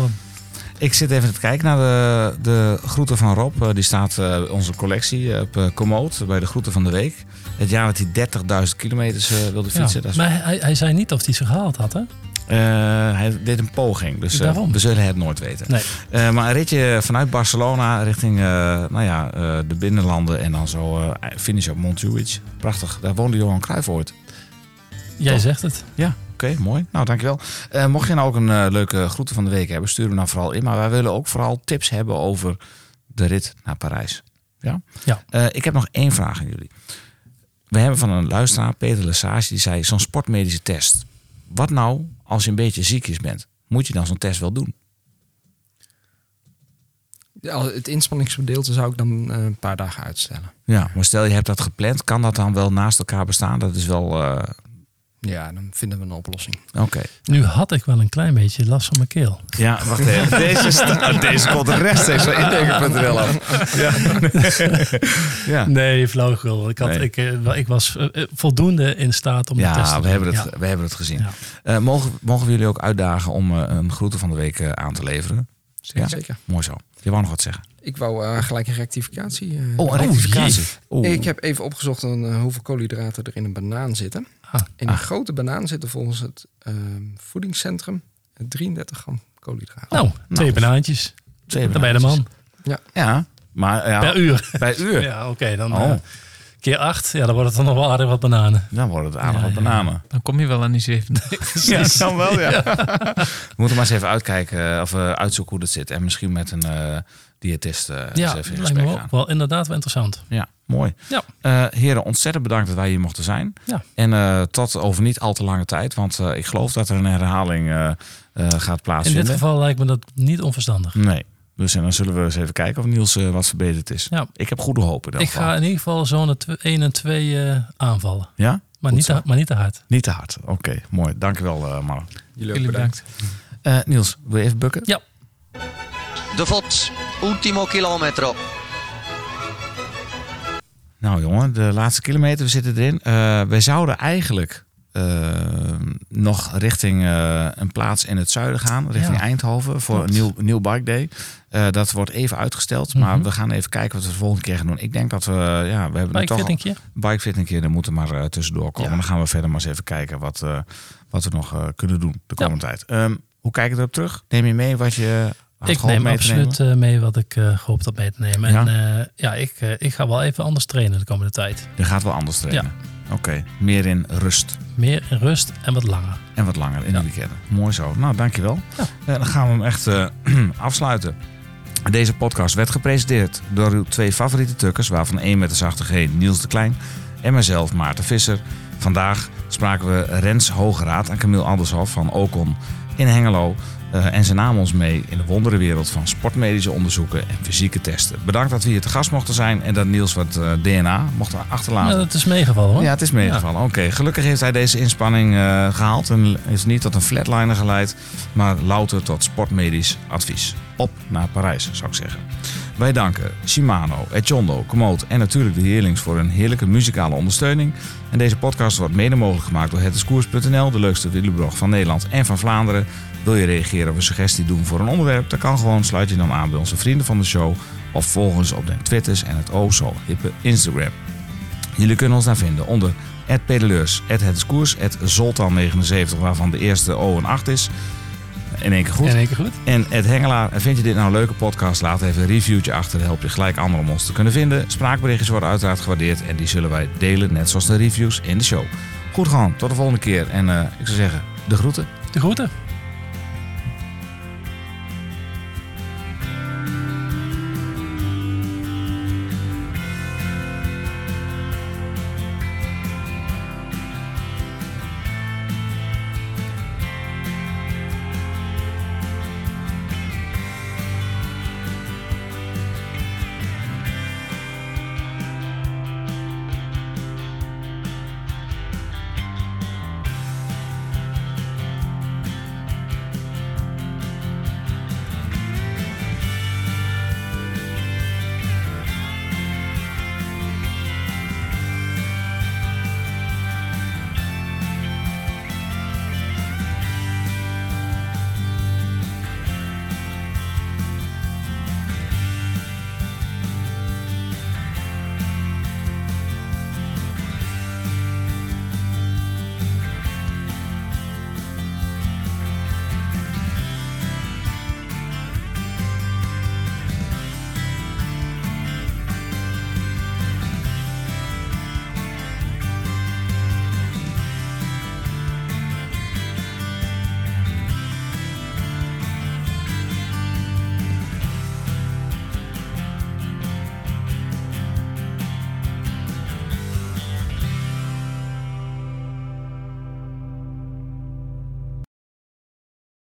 S1: Ik zit even te kijken naar de, de groeten van Rob. Die staat onze collectie op Komoot bij de groeten van de week. Het jaar dat hij 30.000 kilometers wilde
S2: Ja,
S1: fietsen. Dat is,
S2: Maar hij, hij zei niet of hij ze gehaald had, hè?
S1: Hij deed een poging, dus
S2: Daarom.
S1: we zullen het nooit weten.
S2: Nee.
S1: Maar een ritje vanuit Barcelona richting nou ja, de binnenlanden en dan zo finish op Montjuïc. Prachtig, daar woonde Johan Cruijff ooit.
S2: Jij zegt het.
S1: Ja, oké, mooi. Nou, dankjewel. Eh mocht je nou ook een eh, leuke groeten van de week hebben, stuur hem nou vooral in. Maar wij willen ook vooral tips hebben over de rit naar Parijs. Ja?
S2: Ja.
S1: Eh, ik heb nog één vraag aan jullie. We hebben van een luisteraar, Peter Lesage, die zei zo'n sportmedische test. Wat nou als je een beetje ziekjes bent? Moet je dan zo'n test wel doen?
S4: Ja, het inspanningsgedeelte zou ik dan een paar dagen uitstellen.
S1: Ja, maar stel je hebt dat gepland, kan dat dan wel naast elkaar bestaan? Dat is wel...
S4: Ja, dan vinden we een oplossing.
S1: Oké.
S2: Nu had ik wel een klein beetje last van mijn keel.
S1: Ja, wacht even. Deze, sta- deze komt rechtstreeks van indenken.nl af. Ja. ja.
S2: Nee, flauwekul. Ik, had,
S1: Nee.
S2: ik, eh, wel- ik was eh, eh, voldoende in staat om de test te
S1: Ja, we hebben het,
S2: Ja.
S1: we hebben het gezien.
S2: Ja.
S1: Eh, mogen, mogen we jullie ook uitdagen om een groeten van de week aan te leveren? Ja?
S4: Zeker.
S1: Mooi zo. Je wou nog wat zeggen?
S4: Ik wou eh, gelijk een rectificatie. eh,
S1: Oh, een rectificatie. Oeh.
S4: Ik heb even opgezocht een, eh, hoeveel koolhydraten er in een banaan zitten.
S2: Ah.
S4: In een grote banaan zitten volgens het ehm, voedingscentrum 33 gram koolhydraten.
S2: Nou, twee banaantjes.
S1: Twee
S2: Dan ben je de man.
S1: Ja, maar ja,
S2: Per uur.
S1: bij uur.
S2: Ja, oké. dan
S1: Oh.
S2: Eh, keer acht. Ja, dan wordt het dan nog wel aardig wat bananen.
S1: Dan wordt het aardig
S2: Ja,
S1: wat
S2: ja.
S1: bananen.
S3: Dan kom je wel aan die zeven.
S1: Ja, dan wel, ja. We moeten maar eens even uitkijken of eh, uitzoeken hoe dat zit. En misschien met een eh, diëtist eh, eens
S2: Ja,
S1: even in
S2: lijkt me
S1: gesprek
S2: wel,
S1: gaan.
S2: wel inderdaad wel interessant.
S1: Ja, mooi.
S2: Ja.
S1: Eh, heren, ontzettend bedankt dat wij hier mochten zijn.
S2: Ja.
S1: En eh, tot over niet al te lange tijd. Want eh, ik geloof dat er een herhaling eh, eh, gaat
S2: In
S1: plaatsvinden.
S2: dit geval lijkt me dat niet onverstandig.
S1: Nee. Dus en dan zullen we eens even kijken of Niels eh, wat verbeterd is.
S2: Ja.
S1: Ik heb goede hoop in dat
S2: Ik
S1: geval.
S2: ga in ieder geval zone 1 en 2 eh, aanvallen.
S1: Ja?
S2: Maar niet, te, maar niet te hard.
S1: Niet te hard. Oké, mooi. Dankjewel, eh mannen.
S4: Jullie ook
S3: Jullie
S4: bedankt.
S3: bedankt.
S1: Eh, Niels, wil je even bukken?
S2: Ja.
S8: De Vos, ultimo kilometro.
S1: Nou jongen, de laatste kilometer, we zitten erin. Eh, wij zouden eigenlijk nog richting eh, een plaats in het zuiden gaan, richting
S2: Ja,
S1: Eindhoven, voor
S2: klopt.
S1: een nieuw, nieuw bike day. Eh, dat wordt even uitgesteld, maar
S2: Mhm.
S1: we gaan even kijken wat we de volgende keer gaan doen. Ik denk dat we, ja, we hebben toch
S2: Bikefittingje.
S1: bikefit een keer, er moeten maar eh, tussendoor komen.
S2: Ja.
S1: Dan gaan we verder maar eens even kijken wat, eh, wat we nog eh, kunnen doen de komende tijd. Ehm, hoe kijk je erop terug? Neem je mee wat je
S2: Ik neem
S1: mee
S2: absoluut eh, mee wat ik eh gehoopt had mee te nemen.
S1: Ja?
S2: En eh, ja, ik, eh, ik ga wel even anders trainen de komende tijd.
S1: Je gaat wel anders trainen. Oké, meer in rust.
S2: Meer in rust en wat langer.
S1: En wat langer in
S2: Ja.
S1: de weekenden. Mooi zo. Nou, dankjewel.
S2: Ja.
S1: En dan gaan we hem echt eh, afsluiten. Deze podcast werd gepresenteerd door uw twee favoriete tukkers... waarvan één met de zachte G, Niels de Klein... en mijzelf, Maarten Visser. Vandaag spraken we Rens Hogeraad en Camille Andershoff van Ocon in Hengelo... Eh, en ze namen ons mee in de wonderenwereld van sportmedische onderzoeken en fysieke testen. Bedankt dat we hier te gast mochten zijn en dat Niels wat eh, DNA mocht achterlaten.
S2: Ja, dat is meegevallen hoor.
S1: Ja, het is meegevallen. Oké, gelukkig heeft hij deze inspanning eh, gehaald en is niet tot een flatliner geleid, maar louter tot sportmedisch advies. Op naar Parijs, zou ik zeggen. Wij danken Shimano, Echondo, Komoot en natuurlijk de Heerlings voor een heerlijke muzikale ondersteuning. En deze podcast wordt mede mogelijk gemaakt door hetdiscours.nl, de leukste wielerblog van Nederland en van Vlaanderen. Wil je reageren of een suggestie doen voor een onderwerp? Dat kan gewoon. Sluit je dan aan bij onze vrienden van de show of volg ons op de Twitters en het o zo hippe Instagram. Jullie kunnen ons daar vinden onder pedeleurs, het discours, het zoltan79, waarvan de eerste O en 8 is. In één keer goed.
S2: In één keer goed.
S1: En Ed Hengelaar, vind je dit nou een leuke podcast? Laat even een reviewtje achter. Dan help je gelijk anderen om ons te kunnen vinden. Spraakberichtjes worden uiteraard gewaardeerd. En die zullen wij delen, net zoals de reviews in de show. Goed gewoon, tot de volgende keer. En eh, ik zou zeggen, de groeten.
S2: De groeten.